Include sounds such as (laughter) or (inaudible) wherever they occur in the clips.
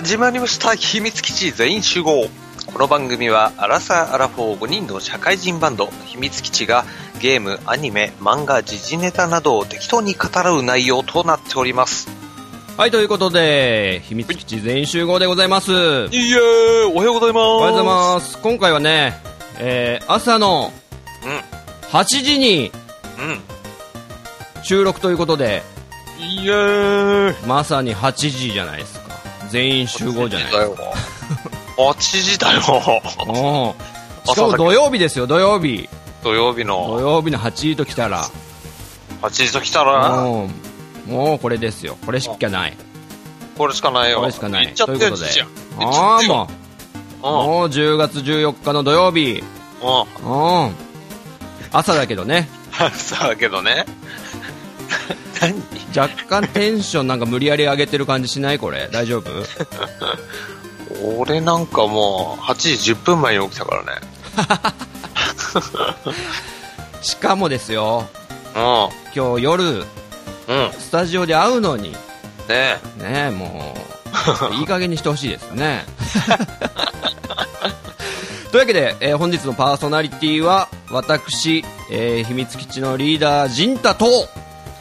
始まりました。秘密基地全員集合。この番組はアラサー・アラフォー5人の社会人バンド。秘密基地がゲーム、アニメ、漫画、時事ネタなどを適当に語らう内容となっております。はい、ということで、秘密基地全員集合でございます。おはよいえーおはようございます。うございます。今回はね、えー、朝の8時に収録ということで、いえー。まさに8時じゃないですか。全員集合じゃないですか。(laughs) 8時だよしかも土曜日ですよ、土曜日。土曜日土の曜日の8時と来たら、8時と来たら？もう、もうこれですよ。これしかない。これしかないよこれしかない。行っちゃってということでじゃん。ああ、もう、うんもう10月14日の土曜日。うんうん。朝だけどね。(laughs) さあけどね何若干テンションなんか無理やり上げてる感じしない？これ。大丈夫？俺なんかもう8時10分前に起きたからね。(laughs) しかもですよ、う今日夜、んうん。スタジオで会うのに、ねねえ、もう、(laughs) いい加減にしてほしいですね。(laughs) というわけで、えー本日のパーソナリティは、私、えー秘密基地のリーダー、陣太と、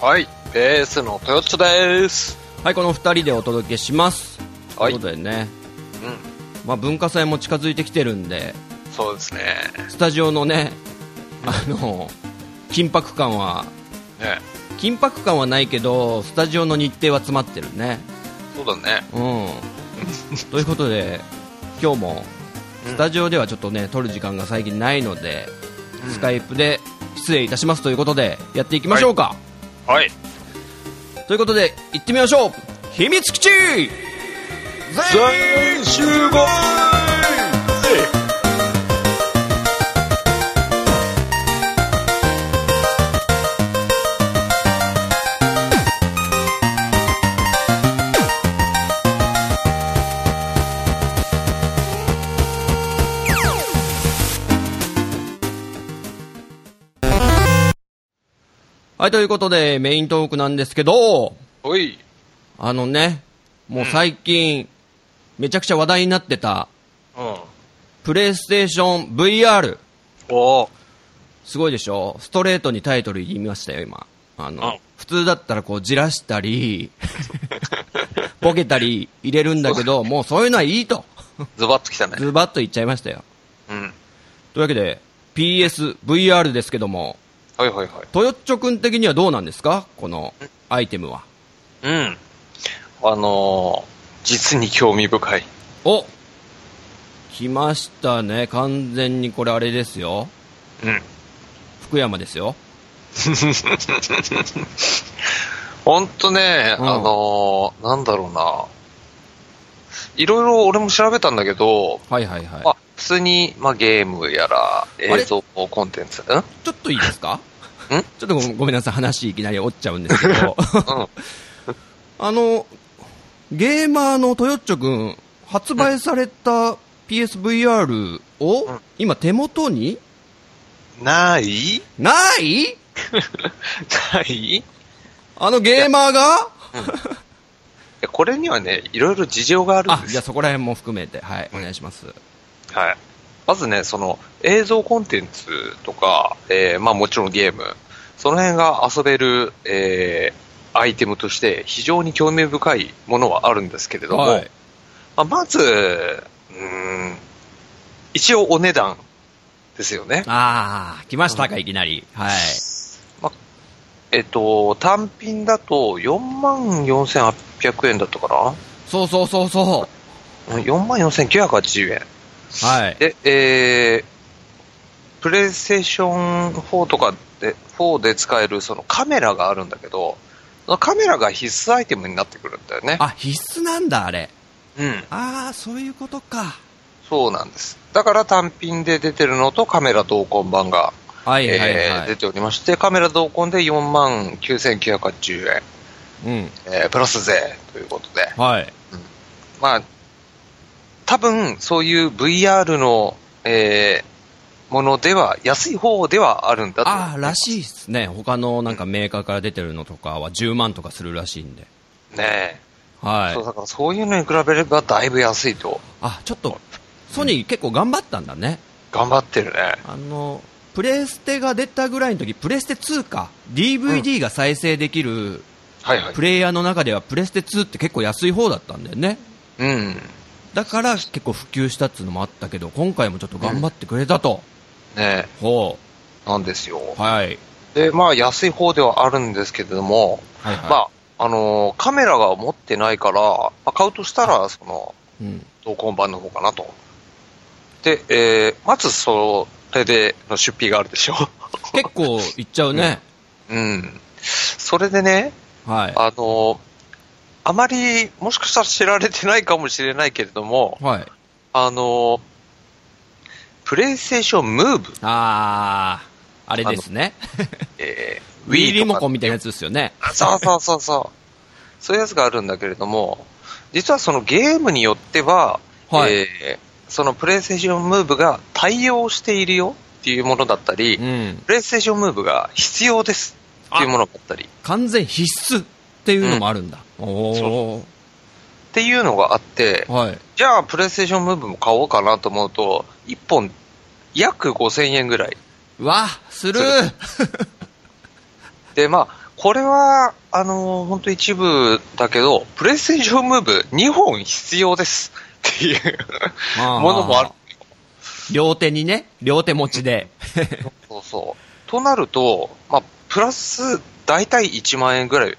はいベースのトヨッチョです。はい、この二人でお届けします。はい。ということでね、うん。まあ、文化祭も近づいてきてるんで、そうですね。スタジオのね、あの、緊迫感は、ね。緊迫感はないけど、スタジオの日程は詰まってるね。そうだね。うん。(laughs) ということで、今日も、スタジオではちょっとね、撮る時間が最近ないので、うん。スカイプで失礼いたしますということで、やっていきましょうか。はいということで、行ってみましょう。秘密基地全員集合はい、ということで、メイントークなんですけど、おいあのね、もう最近、めちゃくちゃ話題になってた、うんプレイステーション VR。おーすごいでしょ？ストレートにタイトル言いましたよ、今。あの、うん普通だったらこう、じらしたり、(laughs) ボケたり入れるんだけど、もうそういうのはいいと。ズバッときたねズバッと言っちゃいましたよ。うんというわけで、PSVR ですけども、はいはいはいトヨッチョ君的にはどうなんですか？このアイテムは。うんあのー、実に興味深いお来ましたね。完全にこれあれですよ。うん福山ですよ。(laughs) ほんとね、うんあのー、なんだろうな。いろいろ俺も調べたんだけど、はいはいはい。あ普通に、まあ、ゲームやら映像コンテンツ。うん？ちょっといいですか？んちょっとごごめんなさい、話いきなり折っちゃうんですけど。うん。(laughs) あの、ゲーマーのトヨッチョ君、発売された PSVR を、うん。今手元に？ない？ない？ない？あのゲーマーが？いやこれにはね、いろいろ事情があるんあで、す。じゃあそこら辺も含めて、はい、お願いします。はい。まずね、その映像コンテンツとか、えーまあもちろんゲーム、その辺が遊べる、えーアイテムとして非常に興味深いものはあるんですけれども、はい。まあ、まず、うーん、一応お値段ですよね。あー、来ましたか、いきなり。はい。えっと、単品だと4万4800円だったかそうそうそうそな ?4 万4980円。う。はい。で、えー、プレイステーション4とかで、4で使えるそのカメラがあるんだけど、そのカメラが必須アイテムになってくるんだよね。あ、必須なんだ、あれ。うん。あー、そういうことか。そうなんです。だから単品で出てるのとカメラ同梱版が、はいはいはい。えー出ておりまして、カメラ同梱で4万9980円、うん。えープラス税ということで、はい。まあ、多分そういう VR の、えーものでは、安い方ではあるんだと。あー、らしいっすね。他のなんかメーカーから出てるのとかは10万とかするらしいんで。ねえ。はいそう。だからそういうのに比べればだいぶ安いと。あ、ちょっと、ソニー結構頑張ったんだね。頑張ってるね。あの、プレステが出たぐらいの時、プレステ2か。DVD が再生できるはいはいプ。レイヤーの中ではプレステ2って結構安い方だったんだよね。うん。だから結構普及したっていうのもあったけど、今回もちょっと頑張ってくれたと。ねほなんですよ。う。はい。で、まあ安い方ではあるんですけれども、はいはい。まあ、あのーカメラが持ってないから、まあ、買うとしたら、その、うん。同梱版の方かなと。で、えー、まずそれでの出費があるでしょ。結構いっちゃうね。(laughs) うん。それでね、はい。あのーあまり、もしかしたら知られてないかもしれないけれども、はい。あのープレイステーションムーブ、あー、あれですね。(laughs) えー、ウィーリモコンンみたいなやつですよね。そうそうそうそう。(laughs) そういうやつがあるんだけれども、実はそのゲームによっては、はいえーそのプレイステーションムーブが対応しているよっていうものだったり、うん。プレイステーションムーブが必要ですっていうものだったり、っ完全必須っていうのもあるんだ。おー。ていうのがあって、はい。じゃあプレイステーションムーブも買おうかなと思うと、1本約5000円ぐらい。うわ、する (laughs) で、まあ、これは、あのー、本当一部だけど、プレイステーションムーブ2本必要ですっていうものもある。両手にね、両手持ちで。そうそう。となると、まあ、プラス、大体1万円ぐらい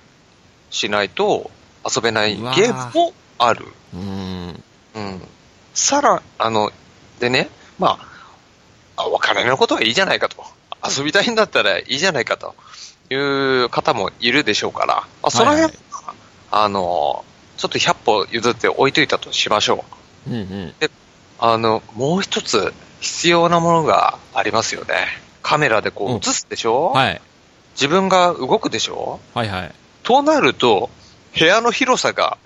しないと遊べないゲームもある。うん。うん。さら、あの、でね、まあ、あお金のことはいいじゃないかと。遊びたいんだったらいいじゃないかという方もいるでしょうから、まあ、その辺は、はいあの、ちょっと100歩譲って置いといたとしましょう。うんうん。あの、もう一つ必要なものがありますよね。カメラでこうんう映すでしょ、はい。自分が動くでしょ？はいはい。となると、部屋の広さが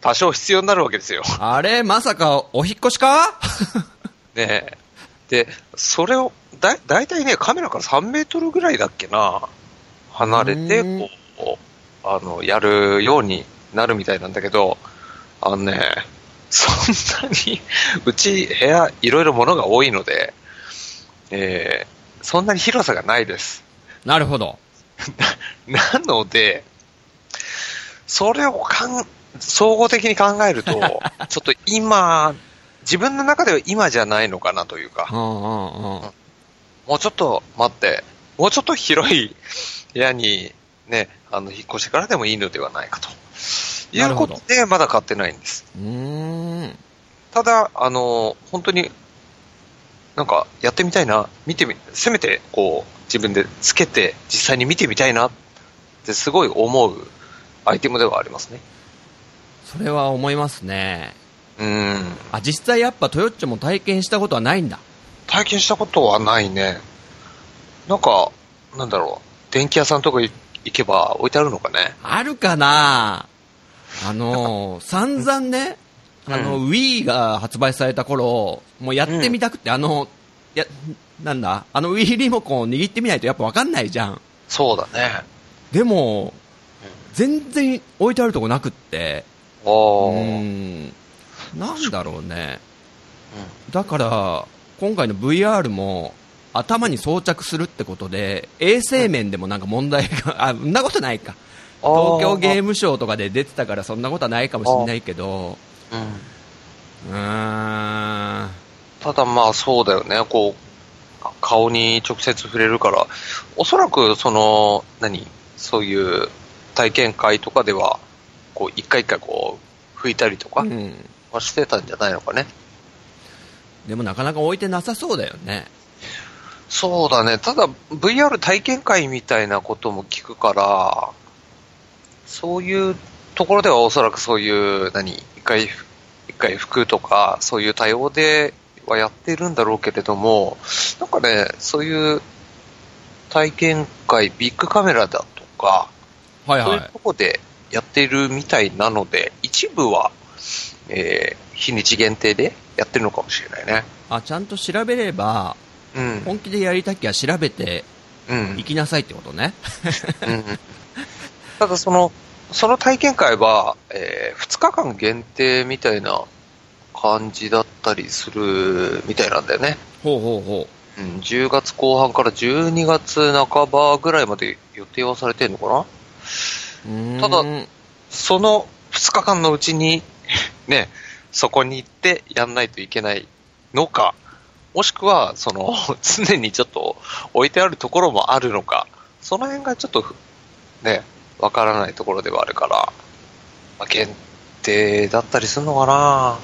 多少必要になるわけですよ。あれ、まさかお引っ越しか？(laughs) ねえ。で、それを、だ、だいたいね、カメラから3メートルぐらいだっけな、離れて、うんこう、あの、やるようになるみたいなんだけど、あのね、そんなに、(laughs) うち部屋、いろいろ物が多いので、えーそんなに広さがないです。なるほど。(laughs) なので、それをかん、総合的に考えると、(laughs) ちょっと今、自分の中では今じゃないのかなというか、うんうんうん。もうちょっと待って、もうちょっと広い (laughs) 部屋にね、あの、引っ越してからでもいいのではないかと。いうことで、まだ買ってないんです。ただ、あの、本当に、なんか、やってみたいな、見てみ、せめて、こう、自分でつけて、実際に見てみたいなってすごい思うアイテムではありますね。それは思いますね。うん。あ、実際やっぱトヨッチョも体験したことはないんだ。体験したことはないね。なんか、なんだろう、電気屋さんとか行けば置いてあるのかね。あるかなあのー、(laughs) 散々ね、あの、う Wii が発売された頃、もうやってみたくて、あの、や、なんだ、あの Wii リモコンを握ってみないとやっぱわかんないじゃん。そうだね。でも、全然置いてあるとこなくって、うおー。ーん、なんだろうね。だから、今回の VR も、頭に装着するってことで、衛生面でもなんか問題が、あ、そんなことないか。東京ゲーム。ムショウとかで出てたからそんなことはないかもしれないけど、うん。うーん、ただまあそうだよね、こう、顔に直接触れるから、おそらくその、何、そういう体験会とかでは、こう、一回一回こう、拭いたりとかうん。はしてたんじゃないのかね。でもなかなか置いてなさそうだよね。そうだね。ただ、VR 体験会みたいなことも聞くから、そういうところではおそらくそういう、何、一回、一回服とか、そういう対応ではやってるんだろうけれども、なんかね、そういう体験会、ビッグカメラだとか、そういうはいはい。とこでやってるみたいなので、一部は、えー日にち限定でやってるのかもしれないね。あ、ちゃんと調べれば、うん。本気でやりたきゃ調べてうん行。きなさいってことね。うんただその、その体験会は、え2日間限定みたいな感じだったりするみたいなんだよね。ほうほうほうん、10月後半から12月半ばぐらいまで予定はされてるのかな？ただ、その2日間のうちに (laughs) ね、そこに行ってやんないといけないのか、もしくは、その、(laughs) 常にちょっと置いてあるところもあるのか、その辺がちょっと、ね、わからないところではあるから、まあ、限定だったりするのかな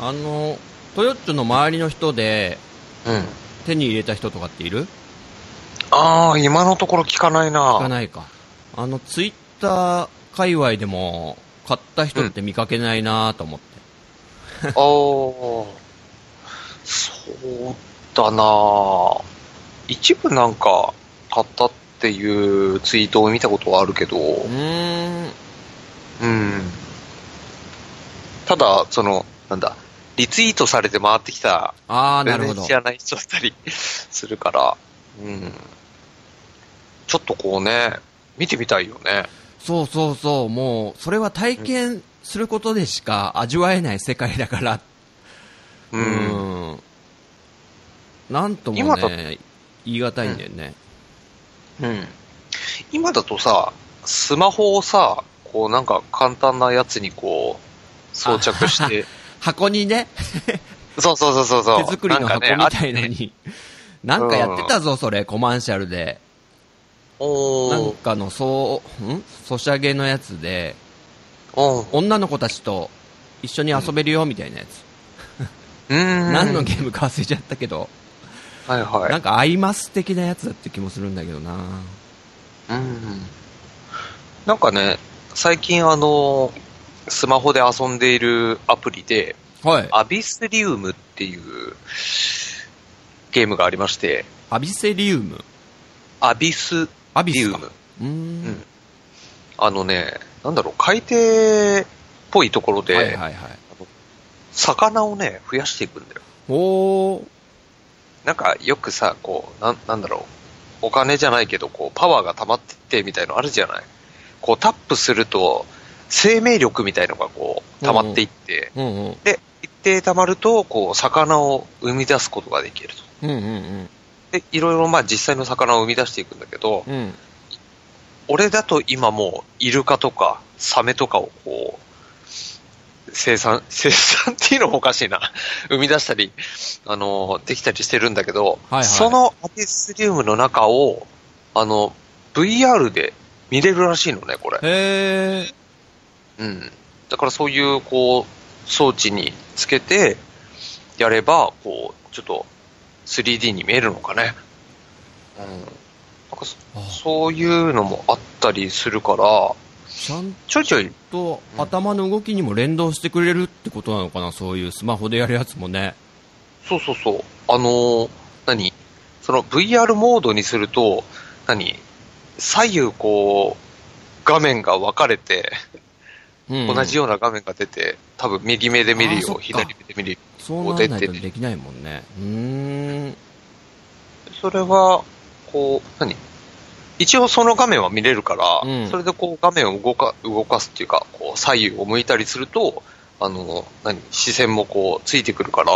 あの、トヨッチョの周りの人で、うん。手に入れた人とかっている？ああ、今のところ聞かないな聞かないか。あの、ツイッター界隈でも、買った人って見かけないなと思って。うん、ああ、そうだな一部なんか、買ったっていうツイートを見たことはあるけど、うん。うん。ただ、その、なんだ、リツイートされて回ってきた、ああ、なるほど。知らない人だったりするから、うん。ちょっとこうね、見てみたいよね。そうそうそう、もう、それは体験することでしか味わえない世界だから、うん。うんなんともね、言い難いんだよね、うん。うん。今だとさ、スマホをさ、こうなんか簡単なやつにこう、装着して、箱にねそうそうそうそう。手作りの箱みたいのに、なんかやってたぞ、それ、コマーシャルで。なんかの、そう、ん？ソシャゲのやつで、女の子たちと一緒に遊べるよ、みたいなやつ。うん。何のゲームか忘れちゃったけど、はいはい。なんかアイマス的なやつだって気もするんだけどなうん。なんかね、最近あの、スマホで遊んでいるアプリで、はい。アビスリウムっていうゲームがありまして、アビセリウム？アビスリウム。うん,、うん。あのね、なんだろう、海底っぽいところで、はいはいはい、魚をね、増やしていくんだよ。おー。なんかよくさ、こう、ななんだろう、お金じゃないけど、こう、パワーが溜まってってみたいのあるじゃないこう、タップすると、生命力みたいのがこう、溜まっていって、うんうん、で、一定溜まると、こう、魚を生み出すことができると。うんうんうん、で、いろいろまあ実際の魚を生み出していくんだけど、うん、俺だと今もう、イルカとか、サメとかをこう、生産、(laughs) 生産っていうのもおかしいな。生み出したり、あの、できたりしてるんだけど、はいはい、そのアティスリウムの中を、あの、VR で見れるらしいのね、これ。へー。うん。だからそういう、こう、装置につけて、やれば、こう、ちょっと 3D に見えるのかね。うん。なんかそういうのもあったりするから、ちゃんちょいちょいと頭の動きにも連動してくれるってことなのかな、そういうスマホでやるやつもね。そうそうそう。あのー、何？その VR モードにすると、何？左右こう、画面が分かれて、うんうん、同じような画面が出て、多分右目で見るよ、左目で見るよ。そうならないとできないもんね。うん。それは、こう、何？一応その画面は見れるから、うん、それでこう画面を動か動かすっていうか、こう左右を向いたりすると、あの、何、視線もこうついてくるから、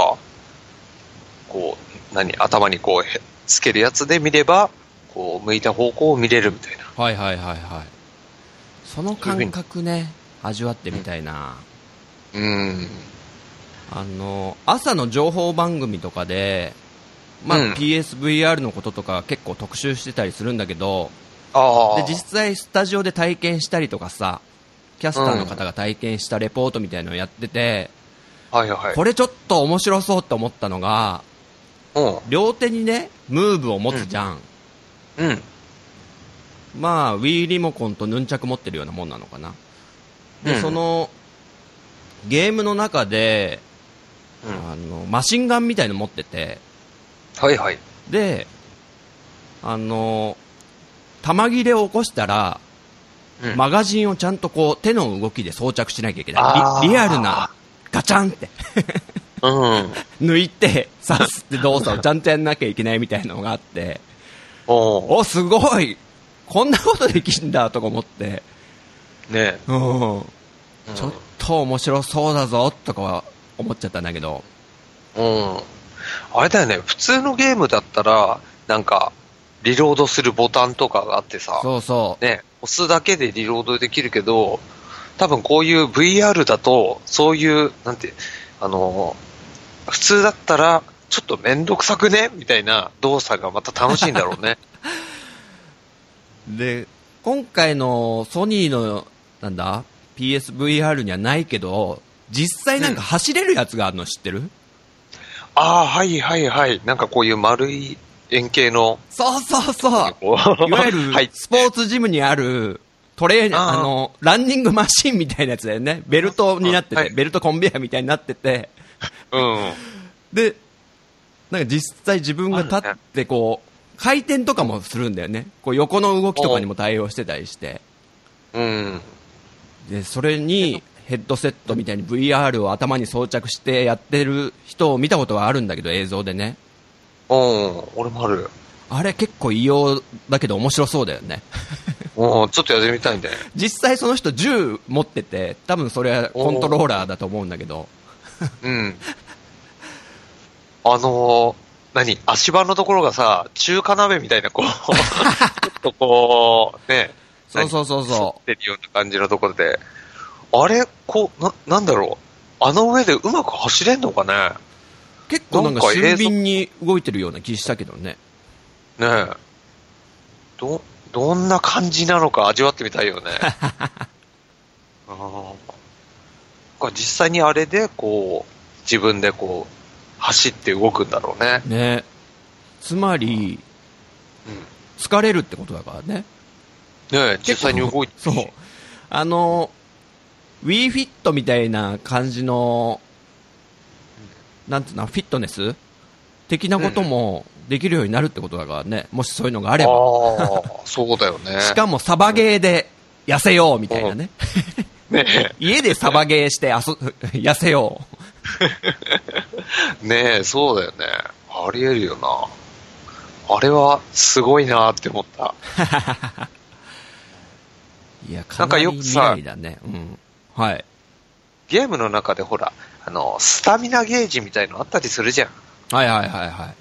こう、何、頭にこうつけるやつで見れば、こう向いた方向を見れるみたいな。はいはいはいはい。その感覚ね、味わってみたいな。うん。あの、朝の情報番組とかで、まあ、うん、PSVR のこととか結構特集してたりするんだけど、で実際スタジオで体験したりとかさ、キャスターの方が体験したレポートみたいなのをやってて、はいはい、これちょっと面白そうって思ったのが、うん、両手にね、ムーブを持つじゃん。うん。まあ、Wii リモコンとヌンチャク持ってるようなもんなのかな。で、うん、その、ゲームの中で、うん、あの、マシンガンみたいの持ってて、はいはい。で、あの、弾切れを起こしたら、うん、マガジンをちゃんとこう手の動きで装着しなきゃいけない。リリアルなガチャンって。うん、(laughs) 抜いて刺すって動作をちゃんとやんなきゃいけないみたいなのがあって。おおすごい。こんなことできんだとか思ってねうん。うんちょっと面白そうだぞ、とかは思っちゃったんだけど。うん。あれだよね、普通のゲームだったら、なんか、リロードするボタンとかがあってさ、そうそう。ね、押すだけでリロードできるけど、多分こういう VR だと、そういう、なんて、あの、普通だったら、ちょっとめんどくさくね？みたいな動作がまた楽しいんだろうね。(laughs) (laughs) で、今回のソニーの、なんだ ?PSVR にはないけど、実際なんか走れるやつがあるの知ってる、ああ、はいはいはい。なんかこういう丸い円形の、そうそうそう。いわゆる (laughs) はい、スポーツジムにある、トレーあーあの、ランニングマシンみたいなやつだよね。ベルトになってて、はいベルトコンベヤーみたいになってて、うん。(laughs) で、なんか実際自分が立ってこう、回転とかもするんだよね。こう横の動きとかにも対応してたりして。うん。で、それにヘッドセットみたいに VR を頭に装着してやってる人を見たことがあるんだけど、映像でね。うん。俺もある。あれ結構異様だけど面白そうだよね。(laughs) うん、ちょっとやってみたいんだよね。実際その人銃持ってて、多分それはコントローラーだと思うんだけど。うん。あのー、何？足場のところがさ、中華鍋みたいな、こう、(laughs) ちょっとこう、ね、そうそうそう反そってるような感じのところで、あれ、こう、な、なんだろう？あの上でうまく走れんのかね？う。結構なんか俊敏に動いてるような気したけどね。ねえ。ど、どんな感じなのか味わってみたいよね。(laughs) あーこれ実際にあれで、こう、自分でこう、走って動くんだろうね。ね。つまり、うん。疲れるってことだからね。ねえ、実際に動いてそう。あの、Wii フィットみたいな感じの、なんていうの、フィットネス？的なこともできるようになるってことだからね。もしそういうのがあれば。ああ、そうだよね。(laughs) しかもサバゲーで痩せようみたいなね。ねえ、(laughs) 家でサバゲーして遊痩せよ (laughs) ねえ、そうだよね。ありえるよな。あれはすごいなって思った。う。いや、かなんかなり未よくさ来だね。うん。はい。ゲームの中でほら、あの、スタミナゲージみたいのあったりするじゃん。はいはいはいはい。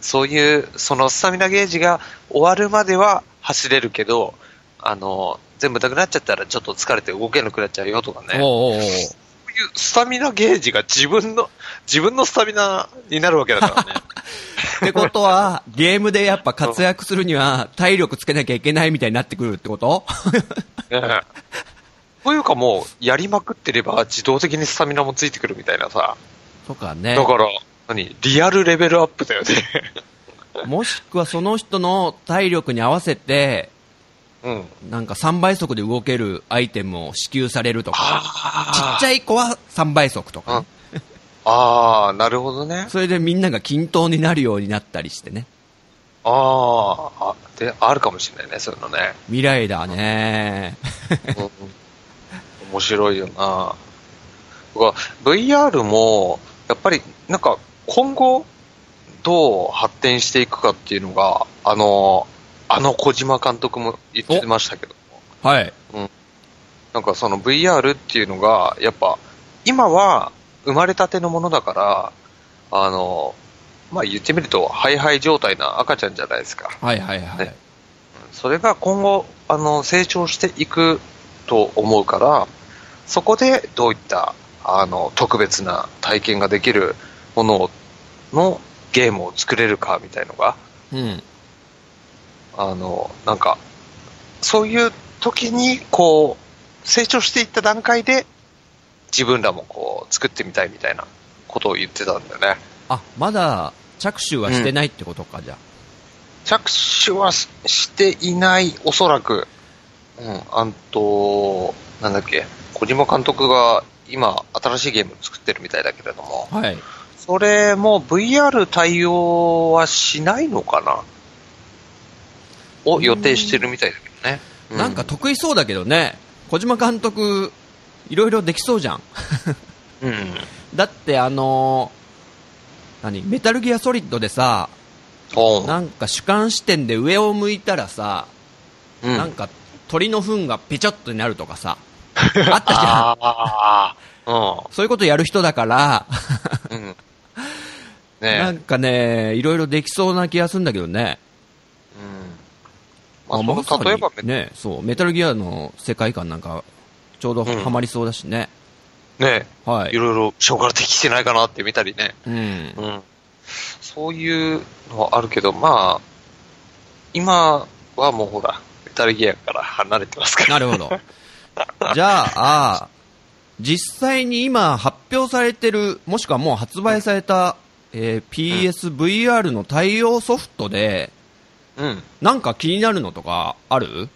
そういう、そのスタミナゲージが終わるまでは走れるけど、あの、全部なくなっちゃったらちょっと疲れて動けなくなっちゃうよとかね。おうおうおうそういうスタミナゲージが自分の、自分のスタミナになるわけだからね。(laughs) ってことは、ゲームでやっぱ活躍するには体力つけなきゃいけないみたいになってくるってこと？ねえというかもう、やりまくってれば自動的にスタミナもついてくるみたいなさ。とかねだ。から、何？リアルレベルアップだよね。もしくはその人の体力に合わせて、うん。なんか3倍速で動けるアイテムを支給されるとか、ちっあちゃい子は3倍速とかね、ああ、なるほどね。それでみんなが均等になるようになったりしてね。あーあ、で、あるかもしれないね、そういうのね。未来だね。うん面白いよな。VR も、やっぱり、なんか、今後、どう発展していくかっていうのが、あの、あの小島監督も言ってましたけども、はい。なんかその VR っていうのが、やっぱ、今は生まれたてのものだから、あの、まあ言ってみると、ハイハイ状態な赤ちゃんじゃないですか。はいはいはい。ねそれが今後、あの、成長していくと思うから、そこでどういった、あの、特別な体験ができるものをのゲームを作れるかみたいのが、うん。あの、なんか、そういう時に、こう、成長していった段階で、自分らもこう、作ってみたいみたいなことを言ってたんだよね。あ、まだ着手はしてないってことか、じゃ着手はししていない、おそらく。うん、あんと、なんだっけ、小島監督が今、新しいゲーム作ってるみたいだけれども、あ。はい。それも VR 対応はしないのかな？を予定してるみたいだけどね。うなんか得意そうだけどね。小島監督、いろいろできそうじゃん。うん。(laughs) だってあのー何？メタルギアソリッドでさ、なんか主観視点で上を向いたらさ、うんなんか鳥の糞がぺちょっとになるとかさ、(laughs) あったじゃん。ああ、そういうことやる人だから、うん。うん。なんねかね、いろいろできそうな気がするんだけどね。うん。まあ、まさにその例えば、ね、そう、メタルギアの世界観なんか、ちょうどハマりそうだしね。ね、はいい。ろいろ消化できてないかなって見たりね。うん。うん。そういうのはあるけど、まあ、今はもうほら、メタルギアから離れてますから。なるほど。(laughs) じゃあ、実際に今発表されてる、もしくはもう発売された、えー PSVR の対応ソフトで、うん。なんか気になるのとかある？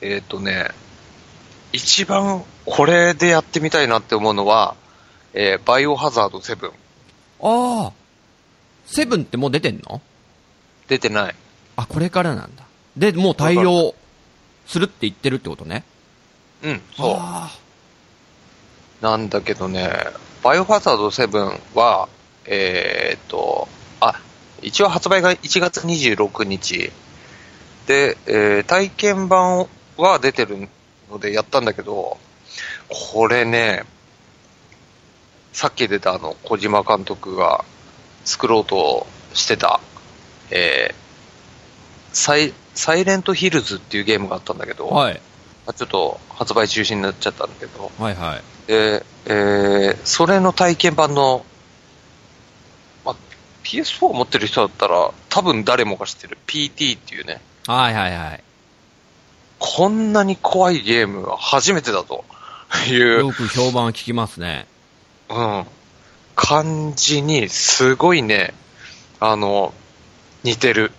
えっ、とね、一番これでやってみたいなって思うのは、えーバイオハザード7。ああ、セブンってもう出てんの？出てない。あ、これからなんだ。で、もう対応するって言ってるってことね？うん、そう。あなんだけどね、バイオハザード7は、えーっと、あ、一応発売が1月26日。で、えー体験版は出てるのでやったんだけど、これね、さっき出たあの、小島監督が作ろうとしてた、えーサイ、サイレントヒルズっていうゲームがあったんだけど、あ、はい。まあちょっと発売中止になっちゃったんだけど、はいはい。で、えーそれの体験版の、まあ、PS4 を持ってる人だったら、多分誰もが知ってる PT っていうね、はいはいはい。こんなに怖いゲームは初めてだという、よく評判は聞きますね。うん、感じに、すごいね、あの、似てる。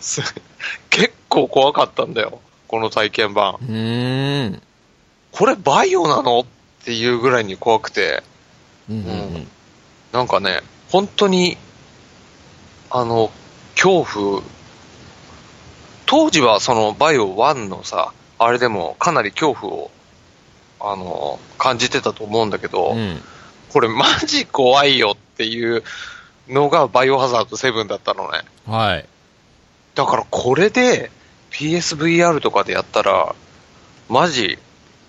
す (laughs) 結構怖かったんだよ、この体験版。うーん。これバイオなの？っていうぐらいに怖くて、うんうんうん。なんかね、本当に、あの、恐怖、当時はそのバイオ1のさ、あれでもかなり恐怖を、あの、感じてたと思うんだけど、うん。これマジ怖いよっていうのがバイオハザード7だったのね。はい。だからこれで PSVR とかでやったら、マジ、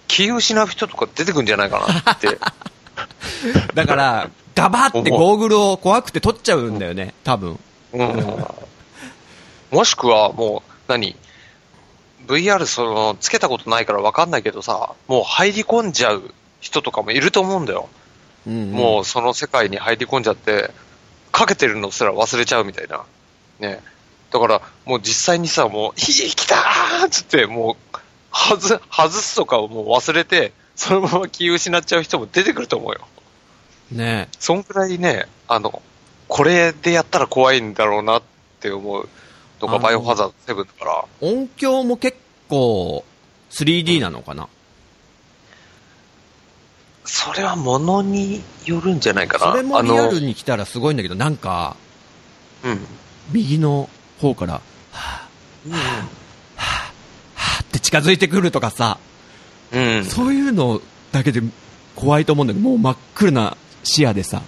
気を失う人とか出てくんじゃないかなって。(laughs) だから、ガバってゴーグルを怖くて取っちゃうんだよね、多分。うんもしくはもう、何 ?VR その、つけたことないからわかんないけどさ、もう入り込んじゃう人とかもいると思うんだよ。うんうんもうその世界に入り込んじゃって、かけてるのすら忘れちゃうみたいな。ね。だから、もう実際にさ、もう、ひ来たーっつって、もう、はず、外すとかをもう忘れて、そのまま気を失っちゃう人も出てくると思うよ。ねそんくらいね、あの、これでやったら怖いんだろうなって思うのあのがバイオハザード7だから、音響も結構 3D なのかな？それはものによるんじゃないかな。それもリアあルに来たらすごいんだけど、なんか、の、うん。右の方から、はぁ、はぁって近づいてくるとかさ、うん。そういうのだけで怖いと思うんだけど、もう真っ暗な視野でさ、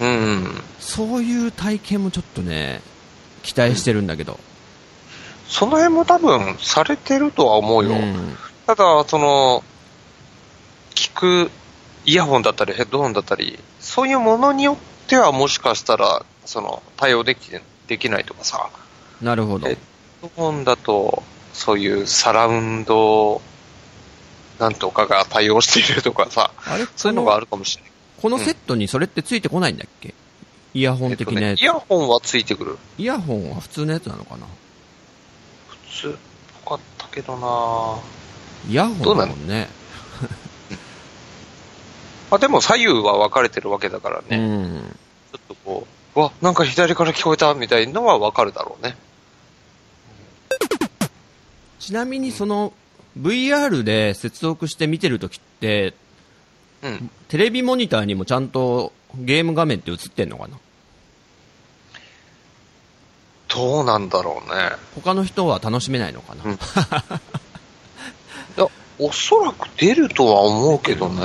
うん。そういう体験もちょっとね、期待してるんだけど。その辺も多分されてるとは思うよ。うんただ、その、聞くイヤホンだったりヘッドホンだったり、そういうものによってはもしかしたら、その、対応できて、できないとかさ、なるほどヘ。ッドホンだと、そういうサラウンドなんとかが対応しているとかさ、あれそういうのがあるかもしれない。このセットにそれってついてこないんだっけ？イヤホン的なやつ、えっとねイヤホンはついてくる。イヤホンは普通のやつなのかな？普通っぽかったけどなイヤホンだもんね。あ、でも左右は分かれてるわけだからね。うん。ちょっとこう、うわ、なんか左から聞こえたみたいのは分かるだろうね。ちなみにその VR で接続して見てるときって、うん。テレビモニターにもちゃんとゲーム画面って映ってんのかな？どうなんだろうね。他の人は楽しめないのかな、うんいや、おそらく出るとは思うけどね。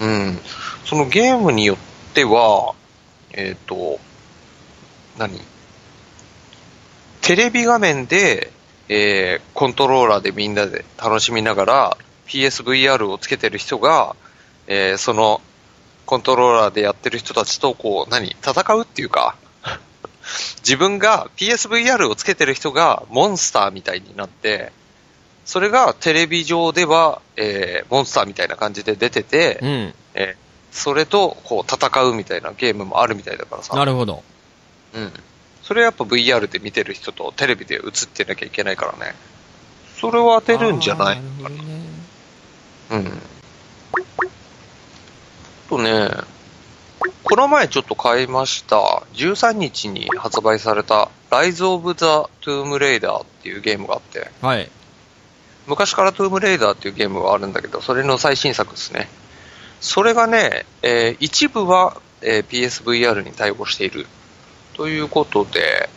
うん。そのゲームによっては、えっ、と、何？テレビ画面で、えーコントローラーでみんなで楽しみながら PSVR をつけてる人が、えーそのコントローラーでやってる人たちとこう、何戦うっていうか、(laughs) 自分が PSVR をつけてる人がモンスターみたいになって、それがテレビ上では、えーモンスターみたいな感じで出てて、うん。えーそれとこう戦うみたいなゲームもあるみたいだからさ。なるほど。うん。それやっぱ VR で見てる人とテレビで映ってなきゃいけないからね。それは当てるんじゃない？あーなね。うん。とね、この前ちょっと買いました。13日に発売された Rise of the Tomb Raider っていうゲームがあって、はい。昔からトゥームレイダーっていうゲームがあるんだけど、それの最新作ですね。それがね、えー一部は、えー PSVR に対応している。ということで、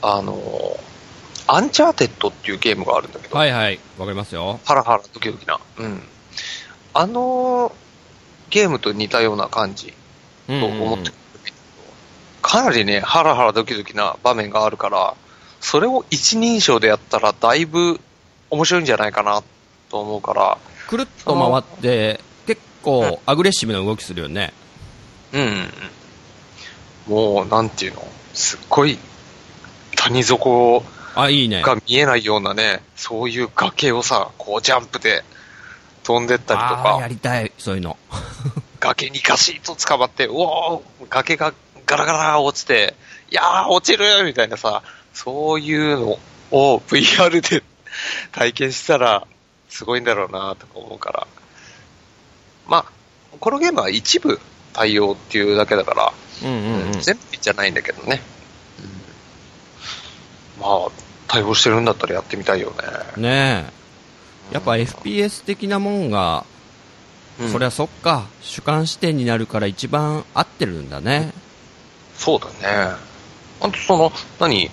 あのーアンチャーテッドっていうゲームがあるんだけど、はいはい。わかりますよ。ハラハラドキドキな。うん。あのーゲームと似たような感じと思ってかなりね、ハラハラドキドキな場面があるから、それを一人称でやったらだいぶ面白いんじゃないかなと思うから、くるっと回って、結構アグレッシブな動きするよね。うん。もう、なんていうの、すっごい谷底あ、いいね。が見えないようなね、そういう崖をさ、こうジャンプで飛んでったりとあーやか、りたい、そういうの。(laughs) 崖にガシッと捕まって、うおー崖がガラガラ落ちて、いやー落ちるみたいなさ、そういうのを VR で (laughs) 体験したら、すごいんだろうなとか思うから。まあ、このゲームは一部対応っていうだけだから、うんうんうん。全部じゃないんだけどね。まあ、対応してるんだったらやってみたいよね。ねえ。やっぱ FPS 的なもんが、うんそりゃそっか、主観視点になるから一番合ってるんだね。そうだね。あとその、何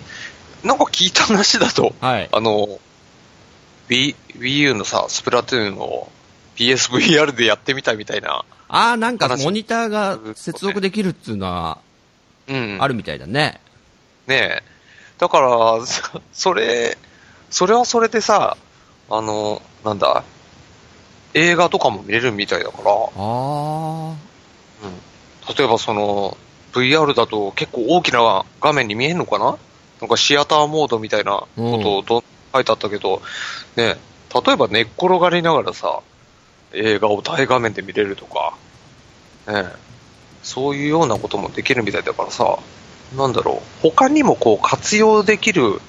なんか聞いた話だと、はい。あの、Wii, Wii U のさ、スプラトゥーンを PSVR でやってみたいみたいな。ああ、なんか話モニターが接続できるっていうのはうん。あるみたいだね。ねえ。だから、そそれ、それはそれでさ、あの、なんだ、映画とかも見れるみたいだから、ああ。うん、例えばその、VR だと結構大きな画面に見えるのかな？なんかシアターモードみたいなことをど、書いてあったけど、ね、例えば寝っ転がりながらさ、映画を大画面で見れるとか、ね、そういうようなこともできるみたいだからさ、なんだろう、他にもこう活用できる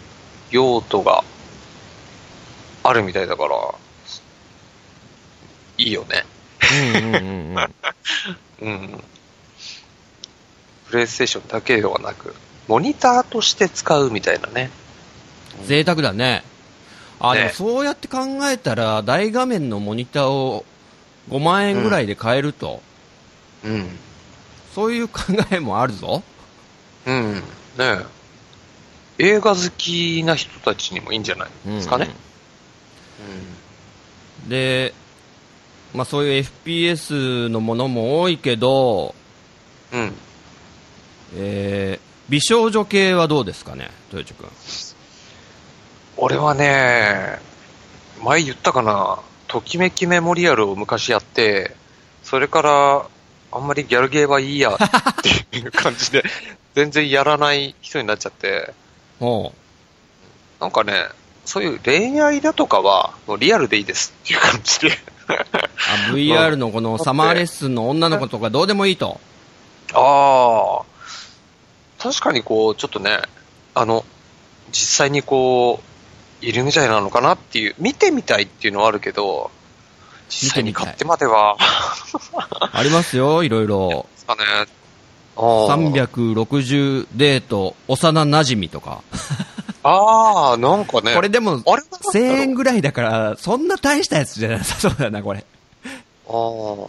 用途があるみたいだから、いいよね。うんうんうんうん。(laughs) うん。プレイステーションだけではなく、モニターとして使うみたいなね。贅沢だね。あ、ねでもそうやって考えたら、大画面のモニターを5万円ぐらいで買えると、うん。そういう考えもあるぞ。うん。ねえ映画好きな人たちにもいいんじゃないですかね。で、まあそういう FPS のものも多いけど、うん。うん。えー美少女系はどうですかね、豊地君。俺はね、前言ったかな、ときめきメモリアルを昔やって、それから、あんまりギャルゲーはいいやっていう感じで、(laughs) 全然やらない人になっちゃって、ほなんかね、そういう恋愛だとかは、もうリアルでいいですっていう感じで。うあ VR のこのサマーレッスンの女の子とかどうでもいいと。ああ、確かにこう、ちょっとね、あの、実際にこう、いるみたいなのかなっていう、見てみたいっていうのはあるけど、実際に買ってまでは、ありますよ、いろいろ。ですかね。あー360デート、幼馴染とか。あー、なんかね、これでも、あれはなんだろう1000円ぐらいだから、そんな大したやつじゃなさそうだな、これ。あー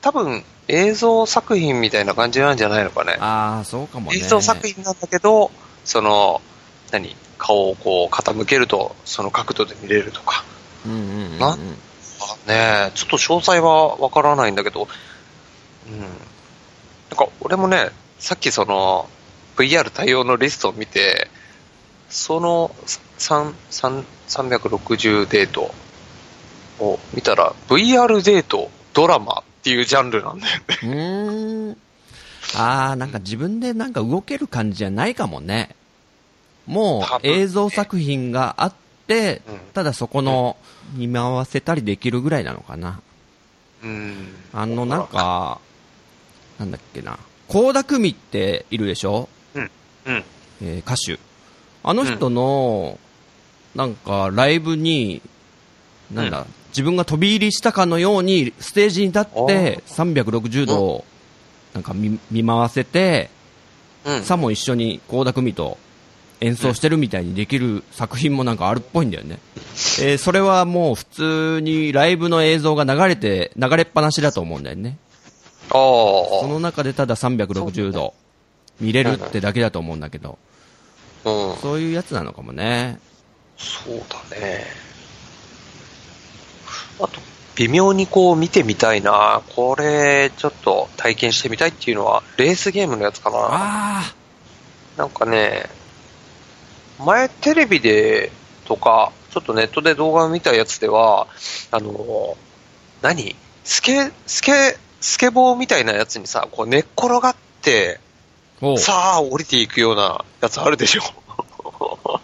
多分、映像作品みたいな感じなんじゃないのかね。ああ、そうかもね。映像作品なんだけど、その、何顔をこう傾けると、その角度で見れるとか。うんうんうんうん。なあねえ、ちょっと詳細はわからないんだけど、うん。なんか、俺もね、さっきその、VR 対応のリストを見て、その3 3 360デートを見たら、VR デート、ドラマっていうジャンルなんだよね。うーん。あー、なんか自分でなんか動ける感じじゃないかもね。もう映像作品があって、うんただそこの見回せたりできるぐらいなのかな。うん。あの、なんか、なんだっけな。倖田來未っているでしょ？うん。えー歌手。あの人の、なんか、ライブに、なんだ、う自分が飛び入りしたかのように、ステージに立って、360度を、なんか見見回せて、うん。さも一緒に倖田來未と演奏してるみたいにできる作品もなんかあるっぽいんだよね。(laughs) えーそれはもう普通にライブの映像が流れて、流れっぱなしだと思うんだよね。あそあ。の中でただ360度見れるってだけだと思うんだけど、うん。そういうやつなのかもね。そうだね。あと、微妙にこう見てみたいな。これ、ちょっと体験してみたいっていうのは、レースゲームのやつかな。あなんかね、前テレビでとか、ちょっとネットで動画を見たやつでは、あの、何？スケ、スケ、スケボーみたいなやつにさ、こう寝っ転がって、さあ降りていくようなやつあるでしょ。(laughs)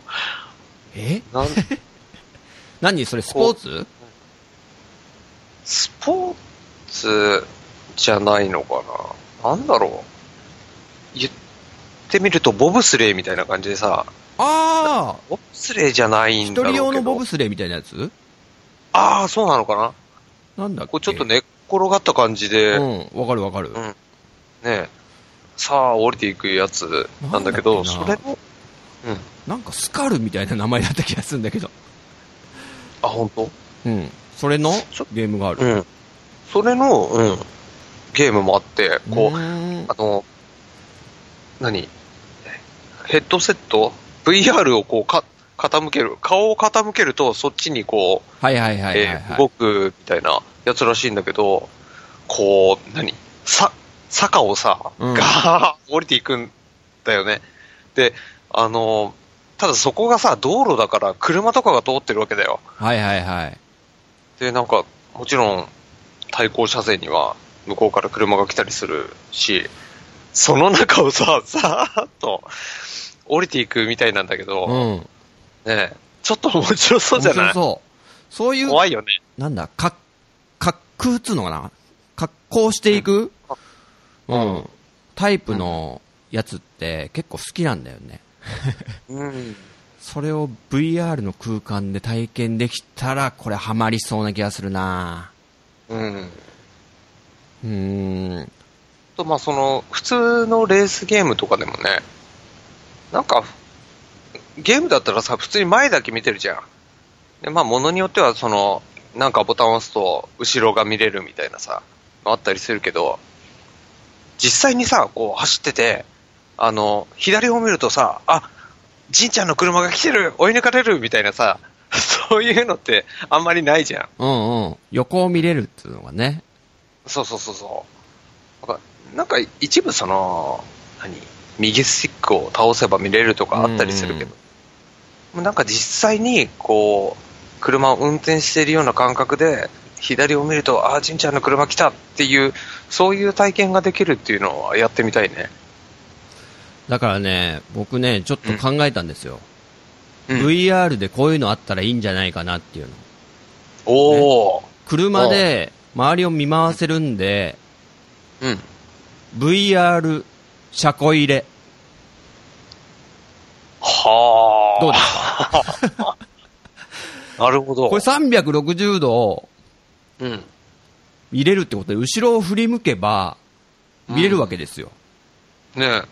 え？なん？(laughs) 何？それスポーツ？スポーツじゃないのかな。なんだろう。言ってみるとボブスレーみたいな感じでさ、ああボブスレーじゃないん一だろうけど。人用のボブスレーみたいなやつ？ああ、そうなのかな。なんだこうちょっと寝っ転がった感じで、うん、わかるわかる。うん。ねえさあ降りていくやつなんだけど、それも、うん。なんかスカルみたいな名前だった気がするんだけど。あ、本当？うん。それのゲームがある。うん。それの、うん、ゲームもあって、こう、うーんあの、何？ヘッドセット ?VR をこうか、傾ける。顔を傾けると、そっちにこう、はいはいはいはい、えはいー動くみたいなやつらしいんだけど、こう、何？さ、坂をさ、うんガーッ降りていくんだよね。で、あの、ただそこがさ、道路だから車とかが通ってるわけだよ。はいはいはい。で、なんか、もちろん、対向車線には向こうから車が来たりするし、その中をさ、さーっと降りていくみたいなんだけど、うん。ねえちょっと面白そうじゃない？面白そう。そういう、怖いよね。なんだ、か、滑空っつうのかな？格好していく、うん、タイプのやつって結構好きなんだよね。うん。それを VR の空間で体験できたら、これハマりそうな気がするなうん。うーん。と、まあ、その、普通のレースゲームとかでもね、なんか、ゲームだったらさ、普通に前だけ見てるじゃん。で、まあ、ものによっては、その、なんかボタンを押すと、後ろが見れるみたいなさ、あったりするけど、実際にさ、こう、走ってて、あの、左を見るとさ、あ、じんちゃんの車が来てる追い抜かれるみたいなさ、(laughs) そういうのってあんまりないじゃん。うんうん。横を見れるっていうのがね。そうそうそうそう。なんかなんか一部その、何右スティックを倒せば見れるとかあったりするけど、もうなんか実際にこう、車を運転しているような感覚で、左を見ると、ああ、じんちゃんの車来たっていう、そういう体験ができるっていうのはやってみたいね。だからね、僕ね、ちょっと考えたんですよ。うん VR でこういうのあったらいいんじゃないかなっていうの。おお、車で周りを見回せるんで、うん。VR 車庫入れ。はあ。どうですか？(laughs) なるほど。これ360度うん。見れるってことで、後ろを振り向けば見れるわけですよ。ね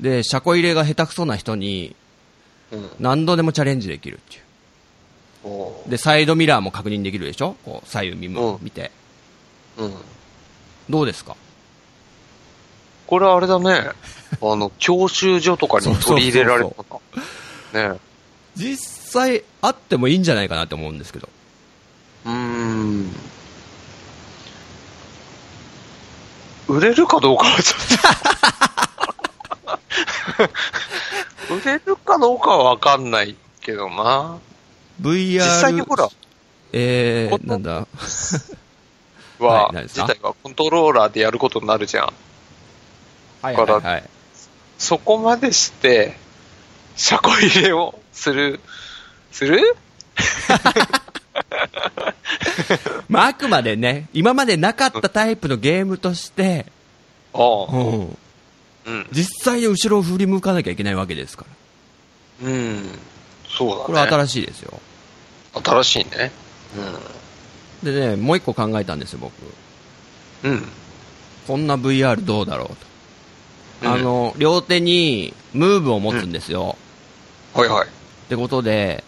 で、車庫入れが下手くそな人に。何度でもチャレンジできるっていう。で、サイドミラーも確認できるでしょ？こう、左右見うん見て。うん。どうですか？これあれだね。(laughs) あの、教習所とかに取り入れられるのか。ねえ。実際あってもいいんじゃないかなと思うんですけど。うーん。売れるかどうかはちょっと。(laughs) 売れるかどうかはわかんないけどな。VR、実際にほら、えー、なんだ、(laughs) は、自体はコントローラーでやることになるじゃん。はいはいはいはい。そこまでして、車庫入れをする、する？(laughs) (laughs) まあ、あくまでね、今までなかったタイプのゲームとして、ああ、うん、うん。実際に後ろを振り向かなきゃいけないわけですから。うん。そうだね。これは新しいですよ。新しいね。でね、もう一個考えたんですよ、僕。うん。うん。こんな VR どうだろうと。うんあの、両手にムーブを持つんですよ。はいはい。ってことで、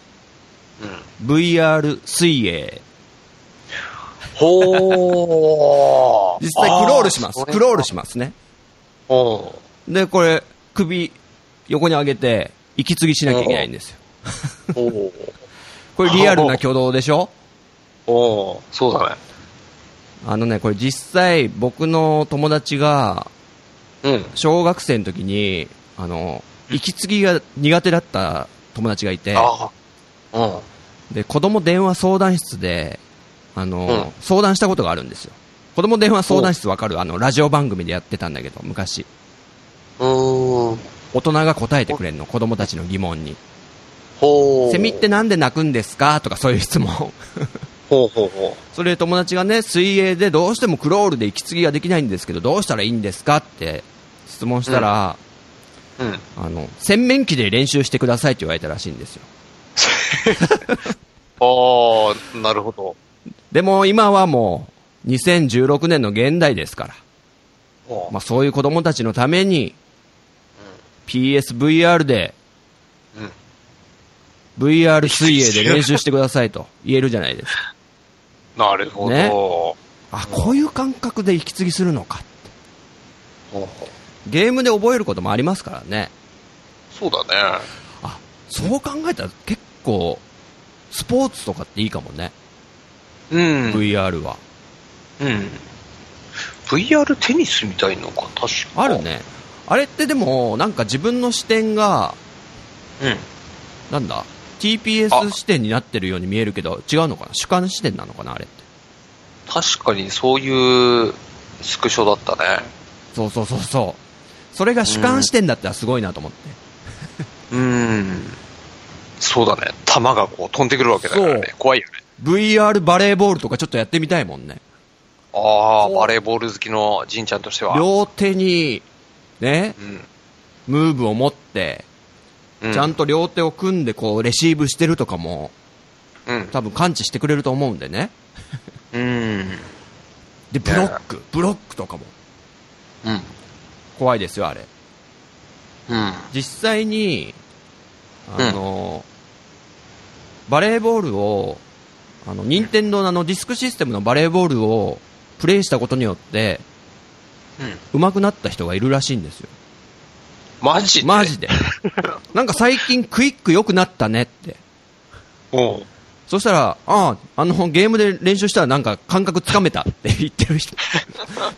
うん。VR 水泳。ほー。実際クロールします。クロールしまますね。で、これ、首、横に上げて、息継ぎしなきゃいけないんですよ。(laughs) これリアルな挙動でしょ？おー。そうだね。あのね、これ実際僕の友達が、うん。小学生の時に、あの、息継ぎが苦手だった友達がいて。で、子供電話相談室で、あの、うん相談したことがあるんですよ。子供電話相談室わかる？あの、ラジオ番組でやってたんだけど、昔。うーん。大人が答えてくれるの、子供たちの疑問に。セミってなんで鳴くんですか？とかそういう質問。ほうほうほそれで友達がね、水泳でどうしてもクロールで息継ぎができないんですけど、どうしたらいいんですか？って質問したら、う。うん。あの、洗面器で練習してくださいって言われたらしいんですよ。(laughs) ああ、なるほど。でも今はもう、2016年の現代ですから。おまあそういう子供たちのために、PSVR で、うん VR 水泳で練習してくださいと言えるじゃないですか。なるほど。ねほあ、こういう感覚で息継ぎするのか。うほうゲームで覚えることもありますからね。そうだね。あ、そう考えたら結構、スポーツとかっていいかもね。うん。VR は。うん。VR テニスみたいのか、確か。ある。ね。あれってでも、なんか自分の視点が、うん。なんだ ?TPS 視点になってるように見えるけど、違うのかな？主観視点なのかな？あれって。確かにそういうスクショだったね。そうそうそうそう。それが主観視点だったらすごいなと思って。うん。そうだね。球がこう飛んでくるわけだからね。怖いよね。VR バレーボールとかちょっとやってみたいもんね。ああ、バレーボール好きのじんちゃんとしては。両手に、ね、うん。ムーブを持って、うちゃんと両手を組んでこうレシーブしてるとかも、うん。多分感知してくれると思うんでね。うん。で、ブロック、ブロックとかもうん。怖いですよ、あれ。うん。実際に、あの、バレーボールを、あの、任天堂のあのディスクシステムのバレーボールをプレイしたことによって、うん。上手くなった人がいるらしいんですよ。マジで？マジで。(laughs) なんか最近クイック良くなったねって。おうそしたら、ああ、あの、ゲームで練習したらなんか感覚つかめたって言ってる人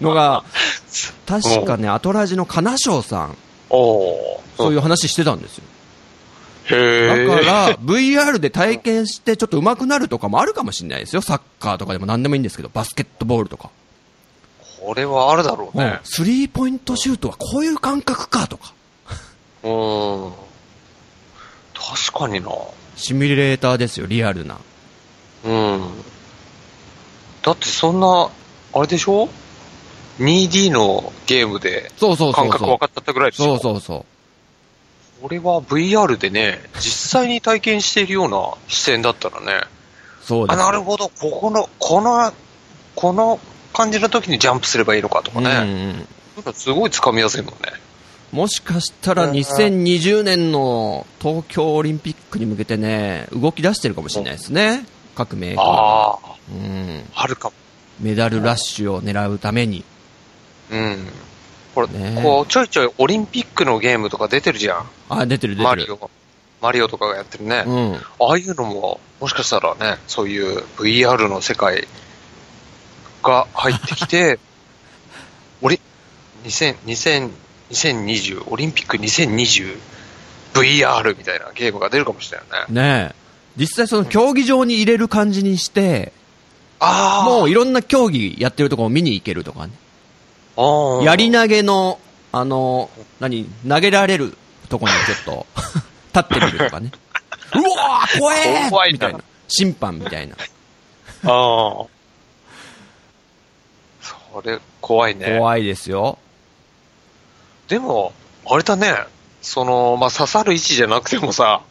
のが、(laughs) 確かね、アトラジの金賞さん、そういう話してたんですよ。だから、VR で体験してちょっと上手くなるとかもあるかもしれないですよ。サッカーとかでも何でもいいんですけど、バスケットボールとか。これはあるだろうね。スリーポイントシュートはこういう感覚かとか。うん。確かにな。シミュレーターですよ、リアルな。うん。だってそんな、あれでしょ ?2D のゲームでそうそうそうそう。感覚分かったぐらいでしょ？そうそうそう。これは VR でね、実際に体験しているような視点だったらね、あ、そうです。なるほど、ここの、この、この感じの時にジャンプすればいいのかとかね、うんうんなんかすごい掴みやすいもんね。もしかしたら2020年の東京オリンピックに向けてね、動き出してるかもしれないですね。各メーカーあ、うん。あるかも。メダルラッシュを狙うために。うん。これ、ねこう、ちょいちょいオリンピックのゲームとか出てるじゃん。あ、出てる出てる。マリオ。マリオとかがやってるね。うん。ああいうのも、もしかしたらね、そういう VR の世界が入ってきて、(laughs) オリ、2000、2000、2020、オリンピック 2020VR VR みたいなゲームが出るかもしれないね。ねえ。実際その競技場に入れる感じにして、ああ。もういろんな競技やってるところを見に行けるとかね。やり投げの、あの、何、投げられるとこにちょっと、(laughs) 立ってみるとかね。(laughs) うわー怖えー怖いなみたいな。審判みたいな。ああ。それ、怖いね。怖いですよ。でも、あれだね、その、まあ、刺さる位置じゃなくてもさ、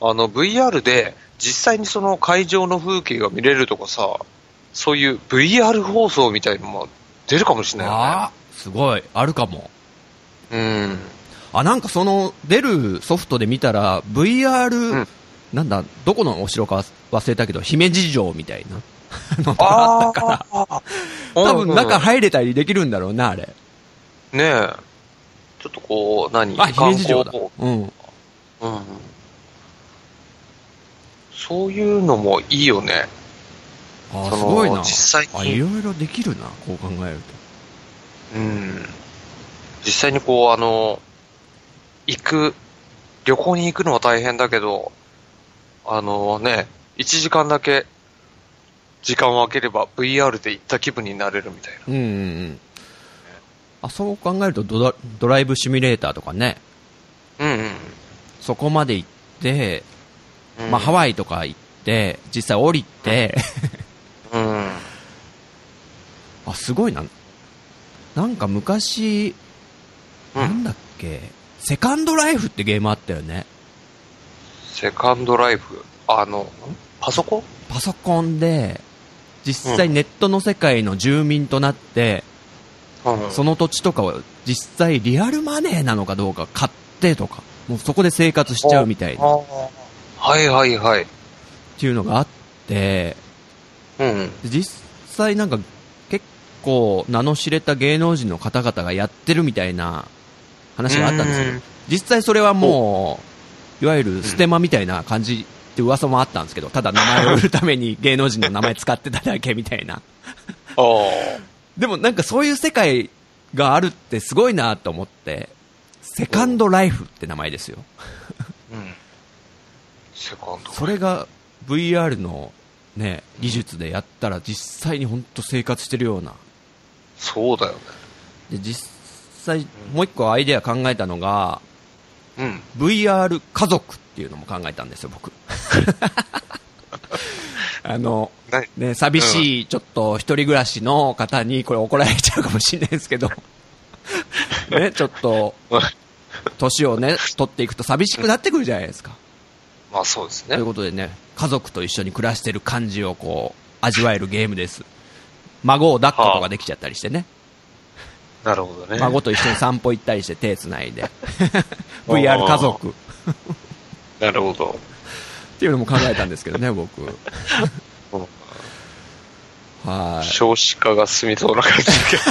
あの、VR で実際にその会場の風景が見れるとかさ、そういう VR 放送みたいのも出るかもしれないよね。すごい。あるかも。うん。あ、なんかその、出るソフトで見たら、VR、うんなんだ、どこのお城か忘れたけど、姫路城みたいなのと (laughs) かあったから。多分中うん入れたりできるんだろうな、あれ。ねえ。ちょっとこう、何？あ、姫路城だ。うん。うん。そういうのもいいよね。あすごいな。実際にあ、いろいろできるな、こう考えるうん。実際にこう、あの、行く、旅行に行くのは大変だけど、あのね、1時間だけ時間を空ければ VR で行った気分になれるみたいな。と。うんうんうん。あ、そう考えるとドラドライブシミュレーターとかね、うんそこまで行って、うん。まあハワイとか行って、実際降りて、うん。あ、すごいな。なんか昔、うんなんだっけ、セカンドライフってゲームあったよね。セカンドライフ？あの、パソコン？パソコンで、実際ネットの世界の住民となって、うんその土地とかを実際リアルマネーなのかどうか買ってとか、もうそこで生活しちゃうみたいな、はいはいはい。ていうのがあって、うん。で実際なんか結構名の知れた芸能人の方々がやってるみたいな話があったんですようん。実際それはもう、いわゆるステマみたいな感じって噂もあったんですけど、ただ名前を売るために芸能人の名前使ってただけみたいな。ああ。(laughs) でもなんかそういう世界があるってすごいなと思って、セカンドライフって名前ですよ。うん。セカンド。それが VR のね、技術でやったら実際に本当生活してるような。そうだよね。で、実際もう一個アイデア考えたのが、うん。VR 家族っていうのも考えたんですよ、僕。(laughs) あの、何？ね、寂しい、ちょっと一人暮らしの方に、これ怒られちゃうかもしれないですけど、(laughs) ね、ちょっと、年をね、取っていくと寂しくなってくるじゃないですか。まあそうですねという。ことでね、家族と一緒に暮らしてる感じをこう、味わえるゲームです。孫を抱っことかできちゃったりしてね。なるほどね。孫と一緒に散歩行ったりして手繋いで。(laughs) VR 家族。なるほど。っていうのも考えたんですけどね、僕。う (laughs) んはい。少子化が進みそうな感じだけど。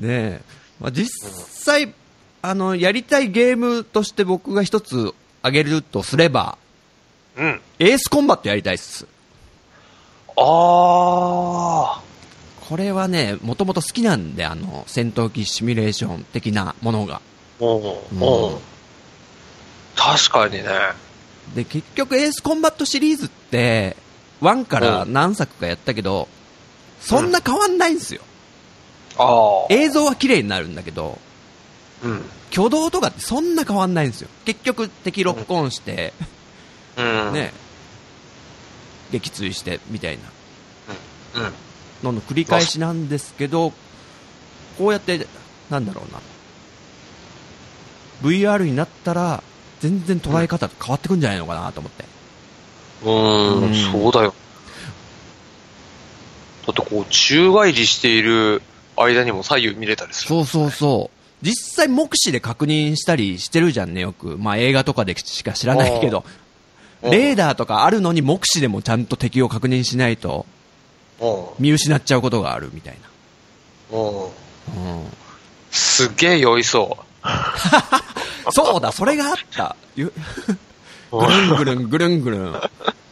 (laughs) ねえ。まあ、実際、あの、やりたいゲームとして僕が一つ挙げるとすれば、うん。エースコンバットやりたいっす。ああ。これはね、もともと好きなんで、あの、戦闘機シミュレーション的なものが。うん。うん。確かにね。で、結局エースコンバットシリーズって、1から何作かやったけど、そんな変わんないんですよ。ああ。映像は綺麗になるんだけど、うん。挙動とかってそんな変わんないんですよ。結局敵ロックオンして、うん。ね、撃墜してみたいなうん。のの繰り返しなんですけど、こうやって、なんだろうな、VR になったら、全然捉え方変わってくんじゃないのかなと思って。うん、うんそうだよ。だってこう、宙返りしている間にも左右見れたりする。そうそうそう。実際目視で確認したりしてるじゃんね、よく。まあ映画とかでしか知らないけど。うんレーダーとかあるのに目視でもちゃんと敵を確認しないとう見失っちゃうことがあるみたいん。うん。な。うん。すっげえ酔いそ (laughs) そうだ、それがあった。ぐるんぐるんぐるんぐるん。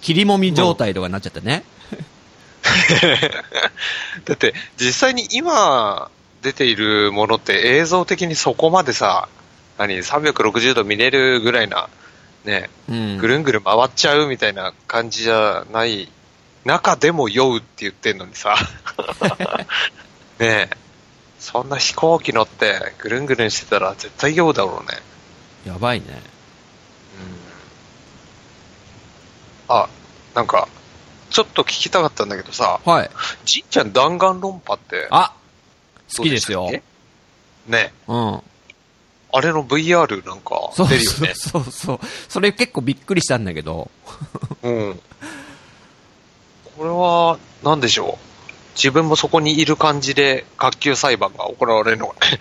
切りもみ状態とかになっちゃってね。(laughs) だって、実際に今出ているものって映像的にそこまでさ、何、360度見れるぐらいな、ね、うん。ぐるんぐるん回っちゃうみたいな感じじゃない中でも酔うって言ってんのにさ。(laughs) ねえ。そんな飛行機乗ってぐるんぐるんしてたら絶対酔うだろうね。やばいね。あ、なんか、ちょっと聞きたかったんだけどさ、はい。じんちゃん弾丸論破ってあ好きですよねうん。あれの VR なんかそう出るよね。そうそうそう。それ結構びっくりしたんだけど。うん。これは、なんでしょう？自分もそこにいる感じで学級裁判が行われるのかね。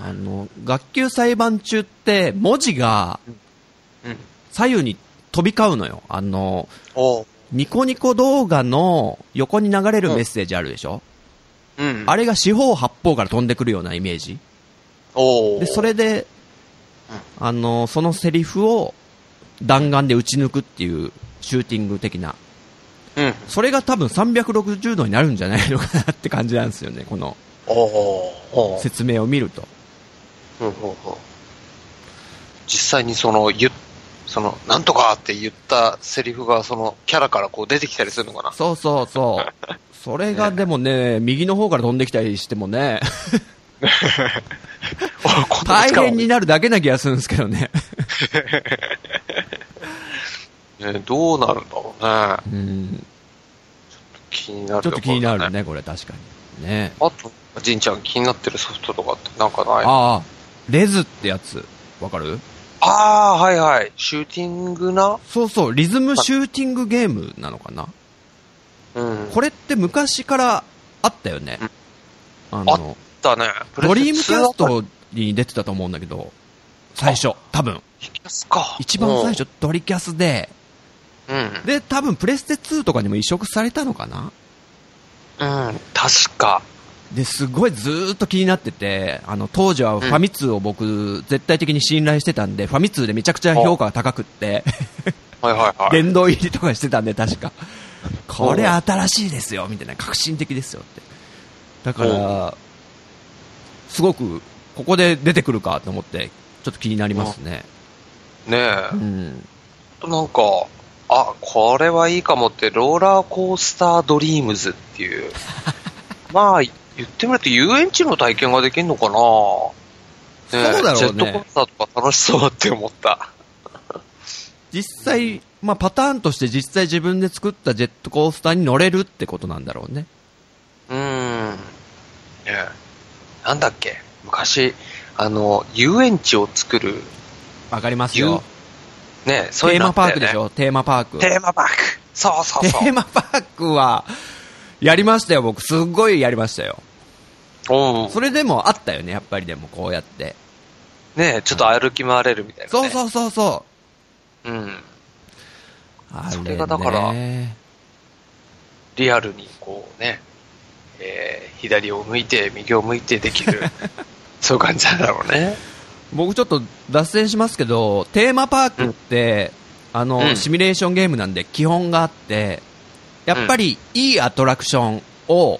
あの、学級裁判中って文字がうん。左右に飛び交うのよ。あの、おニコニコ動画の横に流れるメッセージあるでしょ、うん。あれが四方八方から飛んでくるようなイメージ。おで、それで、あの、そのセリフを弾丸で撃ち抜くっていうシューティング的な。うん。それが多分360度になるんじゃないのかなって感じなんですよね、この説明を見ると。うんうんうん実際にその、言っその、なんとかって言ったセリフがそのキャラからこう出てきたりするのかな？そうそうそう。それがでもね、(laughs) 右の方から飛んできたりしてもね、大変になるだけな気がするんですけどね。(laughs) ね、どうなるんだろうね。うん。気になるちょっと気になるね。ね、これ確かに。ね。あと、じんちゃん気になってるソフトとかってなんかないあああ、レズってやつ、わかる？あー、はいはい。シューティングな？そうそう、リズムシューティングゲームなのかな？うん。これって昔からあったよね。ああの、だね。ドリームキャストに出てたと思うんだけど、最初、多分。一番最初、ドリキャスで、うん。で、多分プレステ2とかにも移植されたのかな？うん。確か。で、すごいずーっと気になってて、あの、当時はファミ通を僕、絶対的に信頼してたんで、ファミ通でめちゃくちゃ評価が高くって、はいはいはい。殿堂入りとかしてたんで、確か。これ新しいですよ、みたいな、革新的ですよって。だから、すごく、ここで出てくるかと思って、ちょっと気になりますね。ねえう。ん。なんか、あ、これはいいかもって、ローラーコースタードリームズっていう。(laughs) まあ、言ってみると遊園地の体験ができるのかなねえそうだろうねジェットコースターとか楽しそうって思った。実際、まあパターンとして実際自分で作ったジェットコースターに乗れるってことなんだろうね。うーん。なんだっけ？昔、あの、遊園地を作る、わかりますよ。ねえそういうテーマのあったよねパークでしょ？テーマパーク。テーマパーク。そうそうそう。テーマパークは、やりましたよ、僕。すっごいやりましたよ。うん。それでもあったよね、やっぱりでも、こうやって。ねえちょっと歩き回れるみたいな、ね。そうそうそうそう。うん。あそれがだからねリアルにこうね、えー左を向いて、右を向いてできる。(laughs) そういう感じなんだろうね。僕ちょっと脱線しますけど、テーマパークって、あの、うんシミュレーションゲームなんで基本があって、やっぱりいいアトラクションを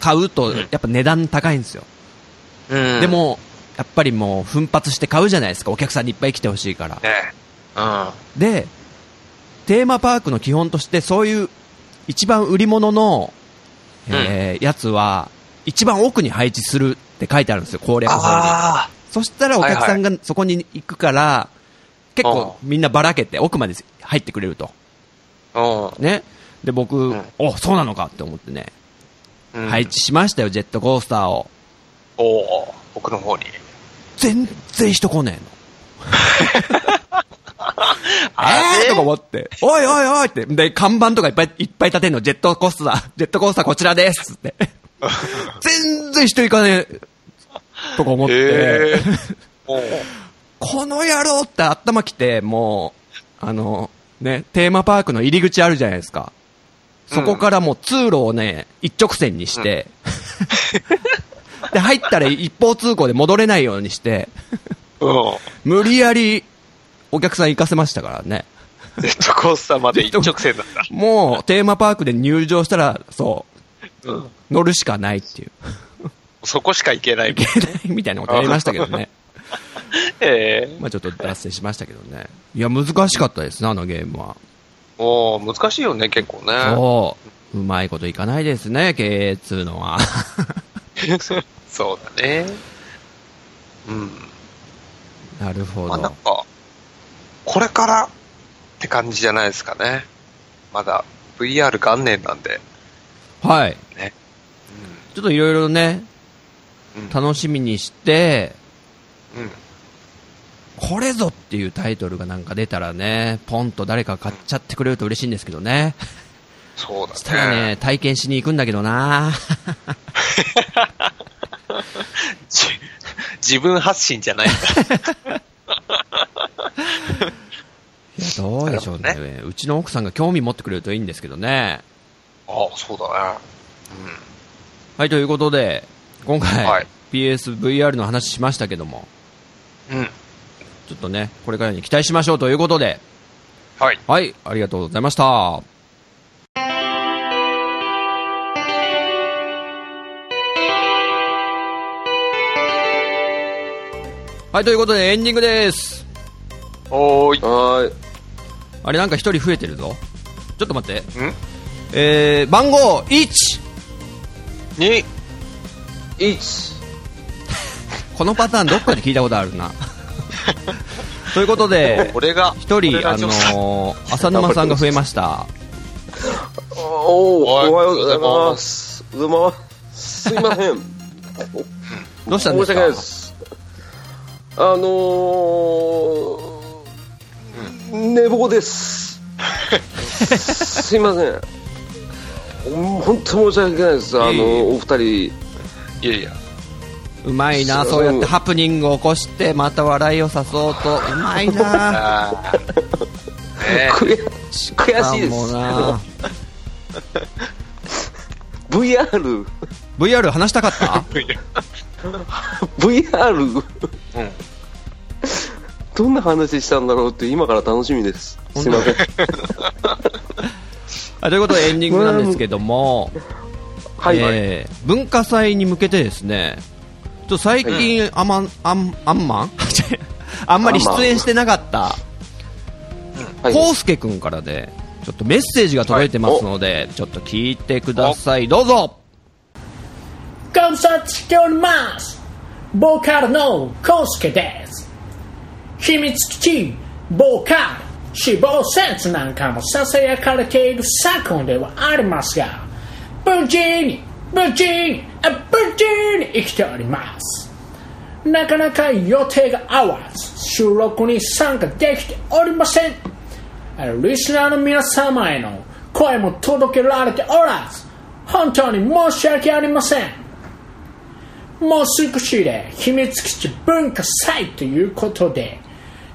買うと、うんやっぱ値段高いんですよ。うん。で、も、やっぱりもう奮発して買うじゃないですか、お客さんにいっぱい来てほしいから。ねうん。で、テーマパークの基本として、そういう一番売り物の、えーやつは、一番奥に配置するって書いてあるんですよ、攻略法に。あそしたらお客さんがそこに行くから、結構みんなばらけて奥まで入ってくれると。あ。うん。ね。で、僕、うんお、そうなのかって思ってね、うん配置しましたよ、ジェットコースターを。おお奥の方に。全然人来ねえの。(laughs) (laughs) えーとか思って、おいおいおいって、で、看板とかいっぱいいっぱい立てんの、ジェットコースター、ジェットコースターこちらです。って。(laughs) 全然人行かねえ、とか思って、えー、(laughs) この野郎って頭きて、もう、あの、ね、テーマパークの入り口あるじゃないですか。そこからもう通路をね、一直線にして、で、入ったら一方通行で戻れないようにして、うん。無理やりお客さん行かせましたからね。ジェットコースターまで一直線なんだ。(laughs) もうテーマパークで入場したら、そう、うん。乗るしかないっていう。そこしか行けないい。けないみたいなことやりましたけどね。(laughs) ええまあちょっと脱線しましたけどね。いや、難しかったですね、あのゲームは。おー難しいよね、結構ね。そう。うまいこといかないですね、経営っつうのは。(laughs) そうだね。うん。なるほまあなんど。か、これからって感じじゃないですかね。まだ VR 元年なんで。はい。ね。ちょっといろいろね、うん。楽しみにして、うん。これぞっていうタイトルがなんか出たらね、ポンと誰か買っちゃってくれると嬉しいんですけどね。そうだね。そしたらね、体験しに行くんだけどな (laughs) じ自分発信じゃないんだ。(laughs) いや、どうでしょうなねるうちの奥さんが興味持ってくれるといいんですけどね。ああ、そうだね。はい、ということで、今回、はい PSVR の話しましたけども、うん。うん。ちょっとね、これからに期待しましょうということで、はい。はい、ありがとうございました。はい、ということでエンディングです。おーい。はーい。あれなんか一人増えてるぞ。ちょっと待って。ん？えー、番号 1! に、1。(laughs) このパターンどっかで聞いたことあるな。(laughs) ということで、俺が、一人、あのー、浅沼さんが増えました。おおおはようおはようございまます。おはようございます。すいません。(laughs) どうしたんですか？申し訳ないです。あのー、寝坊です。すいません。本当申し訳ないです。あのお二人。いやいや。うまいな、そうそうやってハプニングを起こして、また笑いを誘おうと。うまいな。(laughs) 悔悔しいですもうな。(laughs) VR、VR 話したかった？(laughs) え。VR、うん。どんな話したんだろうって今から楽しみです。すいません。(laughs) はいということでエンディングなんですけども、はい。えー文化祭に向けてですね、ちょっと最近、あまん、あん、あんまん？(laughs) あんまり出演してなかった、はい。コウスケくんからで、ちょっとメッセージが届いてますので、ちょっと聞いてください。どうぞ。観察しておりますボーカルのコウスケです秘密基地ボーカル死亡説なんかもささやかれている昨今ではありますが無事に無事に無事に生きております。なかなか予定が合わず収録に参加できておりません。リスナーの皆様への声も届けられておらず本当に申し訳ありません。もう少しで秘密基地文化祭ということで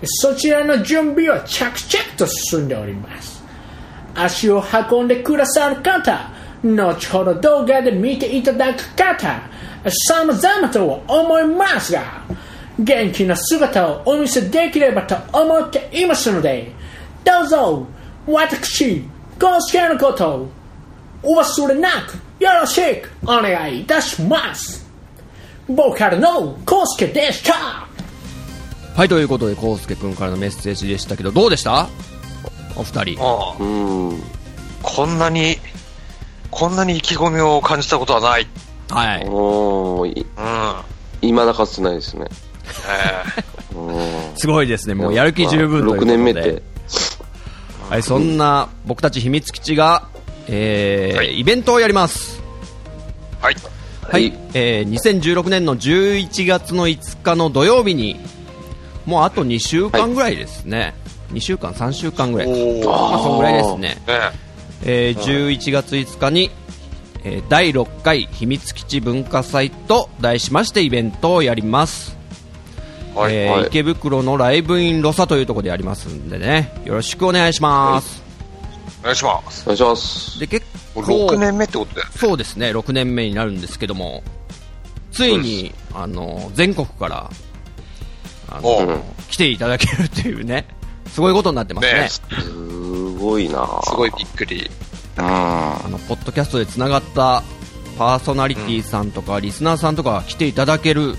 そちらの準備は着々と進んでおります。足を運んでくださる方後ほど動画で見ていただく方様々とは思いますが元気な姿をお見せできればと思っていますのでどうぞ私ゴスケのことをお忘れなくよろしくお願いいたします。ボーカルのコスケでした。はい、ということで、コウスケくんからのメッセージでしたけど、どうでした？お二人。ああうん。こんなに、こんなに意気込みを感じたことはない。はい。おーいうん。今だかつてないですね。すごいですね。もうやる気十分ということ6で。年目って。はい、そんな僕たち秘密基地が、えーはいイベントをやります。ーはい。はい、えー2016年の11月の5日の土曜日に、もうあと2週間ぐらいですね。2週間、3週間ぐらいか。おまあ、そんぐらいですね。ねえー11月5日に、えー第6回秘密基地文化祭と題しましてイベントをやります。はい。えーはい池袋のライブインロサというところでやりますんでね、よろしくお願いします。お願いします。お願いします。で、結構、6年目ってことだよね。そうですね、6年目になるんですけども、ついに、あの、全国から、あの、来ていただけるっていうね、すごいことになってますね。ねすごいなすごいびっくり。うん。あの、ポッドキャストで繋がったパーソナリティさんとかリスナーさんとか来ていただける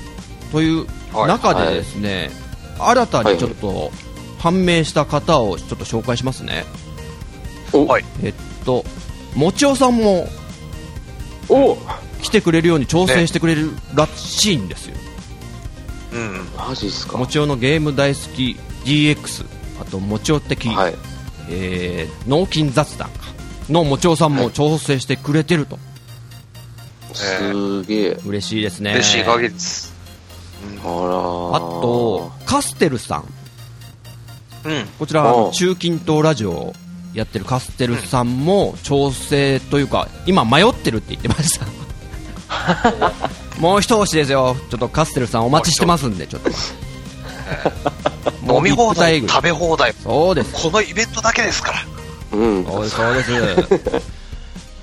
というはい中でですね、新たにちょっと判明した方をちょっと紹介しますね。お、はいえっと、もちおさんもお来てくれるように調整してくれるらしいんですよ。うん。マジっすか？もちおのゲーム大好き DX、あともちお的、はい。えー、脳筋雑談かのもちおさんも調整してくれてると。すげえ。嬉しいですね。嬉しい限りです。あらあと、カステルさん。うん。こちら、中近東ラジオをやってるカステルさんも調整というか、今迷ってるって言ってました。(laughs) もう一押しですよ。ちょっとカステルさんお待ちしてますんで、ちょっと。(laughs) 飲み放題、食べ放題。そうです。このイベントだけですから。うん。そうです、そうです。(laughs)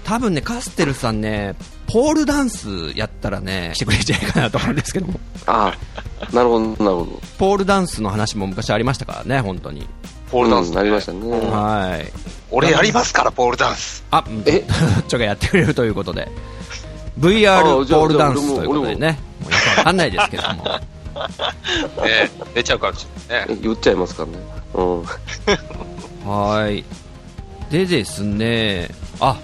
多分ね、カステルさんね、ポールダンスやったらね、来てくれるんじゃないかなと思うんですけども。あなるほど、なるほど。ポールダンスの話も昔ありましたからね、本当に。ポールダンス。うんなりましたね。はい。俺やりますから、ポールダンス。あ、え？どっちがやってくれるということで。VR あポじゃあールダンスということでね。もうよくわかんないですけども。(laughs) ね出ちゃうかもしれないね。言っちゃいますからね。うん。はい。でですね、あ、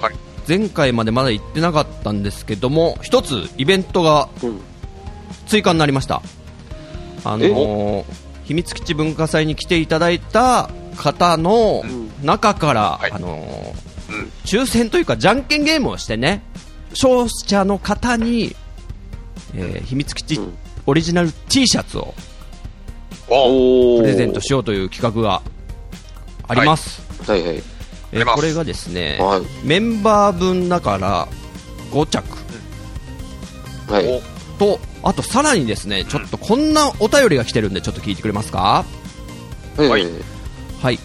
はい前回までまだ行ってなかったんですけども、一つイベントがうん。追加になりました。あのー秘密基地文化祭に来ていただいた方の中から、はいあのーうん。抽選というかじゃんけんゲームをしてね勝者の方に、えー秘密基地うん。オリジナル T シャツをプレゼントしようという企画があります、はい。はい。えーあります。これがですね、はい。メンバー分だから5着。はい。とあとさらにですねちょっとこんなお便りが来てるんでちょっと聞いてくれますか？はい。はい。はい。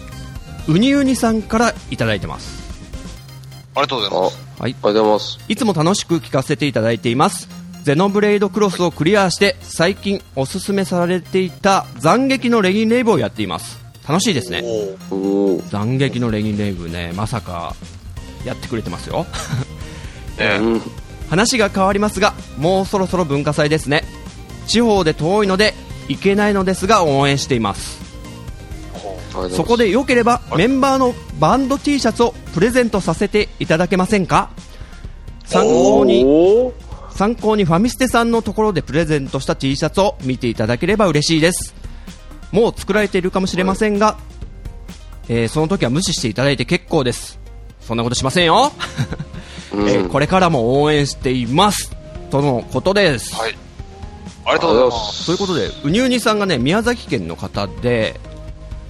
ウニウニさんからいただいてます。ありがとうございあ、ます。はいありがとうございます。いつも楽しく聞かせていただいています。ゼノブレイドクロスをクリアして最近おすすめされていた斬撃のレギンレイブをやっています。楽しいですね。斬撃のレギンレイブね、まさかやってくれてますよ。(laughs) ねうん。話が変わりますが、もうそろそろ文化祭ですね。地方で遠いので行けないのですが応援しています。そこでよければメンバーのバンド T シャツをプレゼントさせていただけませんか？参考に参考にファミステさんのところでプレゼントした T シャツを見ていただければ嬉しいです。もう作られているかもしれませんが、えーその時は無視していただいて結構です。そんなことしませんよ、うん。えーこれからも応援しています。とのことです、はい。ありがとうございます。ということでうにうにさんがね宮崎県の方で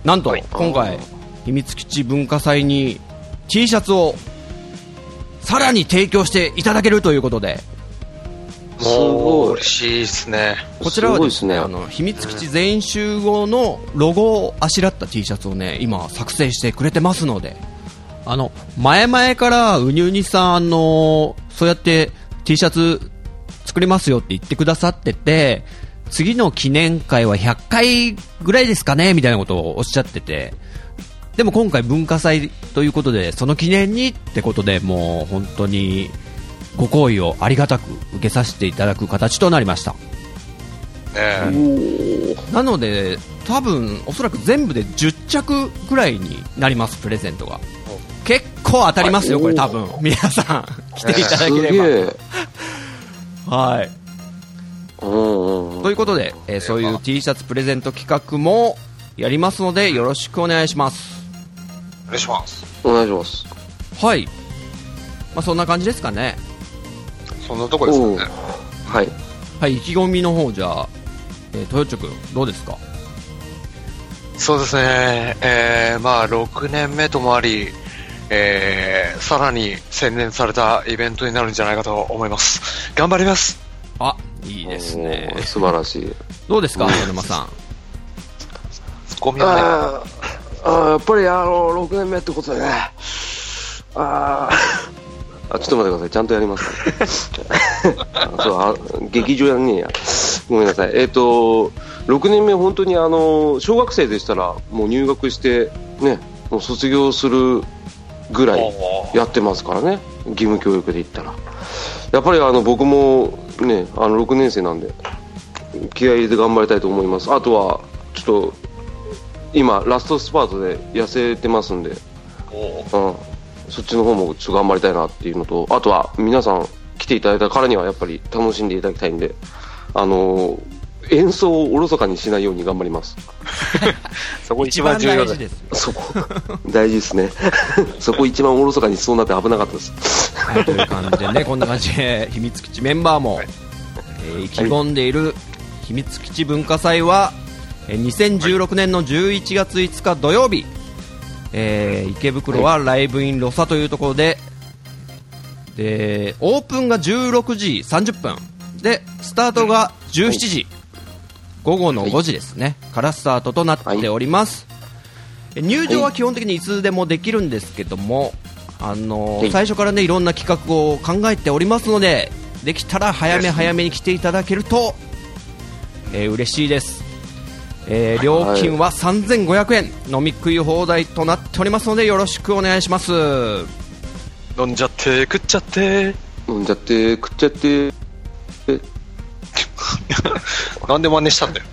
なんとはい今回秘密基地文化祭に T シャツをさらに提供していただけるということで、すもごい。う嬉しいですね。こちらはですね、すごいあの秘密基地全員集合のロゴをあしらった T シャツをね、今作成してくれてますので、あの、前々からうにうにさん、あの、そうやって T シャツ作りますよって言ってくださってて、次の記念会は100回ぐらいですかねみたいなことをおっしゃってて、でも今回文化祭ということで、その記念にってことで、もう本当にご好意をありがたく受けさせていただく形となりました。ねなので、多分おそらく全部で10着ぐらいになります、プレゼントが。結構当たりますよ、これ、多分皆さん、来ていただけれえ。ば。(laughs) はい。ということで、えーそういう T シャツプレゼント企画もやりますので、よろしくお願いします。お願いします。お願いします。はい。まあ、そんな感じですかね。そんなとこですかね。はい。はい、意気込みの方、じゃあ、えー、豊地君、どうですか？そうですね。えー、まあ、6年目ともあり、えー、さらに洗練されたイベントになるんじゃないかと思います。頑張ります。あ、いいですね。素晴らしい。どうですか、小沼さん？ツッコミはね、あやっぱりあの6年目ってことでね。あー。あちょっと待ってください。ちゃんとやります、あ (laughs) そうあ劇場やんねえやごめんなさい。えっ、と6年目本当にあの小学生でしたらもう入学してねもう卒業するぐらいやってますからね。義務教育で言ったら。やっぱりあの僕もね、あの6年生なんで、気合い入れて頑張りたいと思います。あとは、ちょっと、今、ラストスパートで痩せてますんで、うん、そっちの方もちょっと頑張りたいなっていうのと、あとは皆さん来ていただいたからにはやっぱり楽しんでいただきたいんで、あのー演奏をおろそかにしないように頑張ります。(laughs) そこ一番重要だ大事。ですよそこ、大事ですね。(laughs) そこ一番おろそかにしそうになって危なかったです。はい、という感じでね、こんな感じで、秘密基地メンバーも、えー意気込んでいる秘密基地文化祭は、えー2016年の11月5日土曜日、えー池袋はライブインロサというところで、で、オープンが16時30分、で、スタートが17時、午後の5時ですね、からスタートとなっております。え入場は基本的にいつでもできるんですけども、あのはい。最初からねいろんな企画を考えておりますのでできたら早め早めに来ていただけると、えー嬉しいです、えー料金は3500円飲み食い放題となっておりますのでよろしくお願いします。飲んじゃって、食っちゃって。飲んじゃって、食っちゃって、え (laughs) なんで真似したんだよ。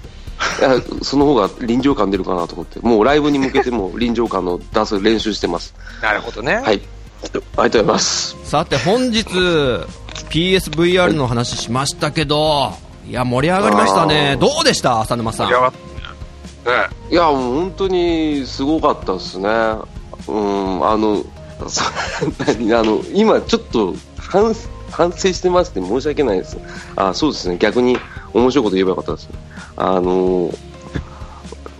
いやその方が臨場感出るかなと思って、もうライブに向けても臨場感の出す練習してます。なるほどね。はい。ありがとうございます。さて本日 PSVR の話しましたけどいや盛り上がりましたねどうでした？浅沼さん盛り上がったね。ねいや、もう本当にすごかったですね。うん、あの、(laughs) あの、今ちょっと反反省してますって申し訳ないです。あ、そうですね。逆に面白いこと言えばよかったですね。あの、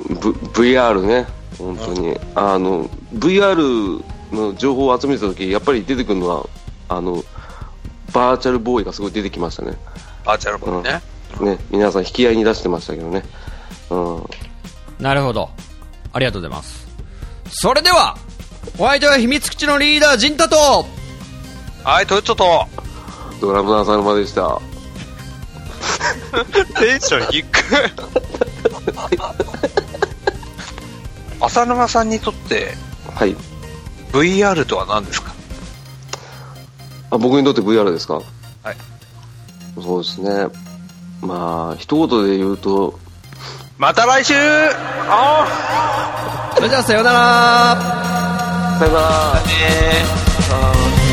v、VR ね、本当に。あの、VR の情報を集めてた時、やっぱり出てくるのは、あの、バーチャルボーイがすごい出てきましたね。バーチャルボーイね。ね、皆さん引き合いに出してましたけどね。うん。なるほどありがとうございますそれではお相手は秘密基地のリーダー陣太とはい、トヨッチョと、ドラムナーさんの間でした。テンション低く。浅沼さんにとってはい。VR とは何ですか？あ僕にとって VR ですか？はい。そうですね。まあ、一言で言うと、また来週あそれじゃあさようならさよなら。あねー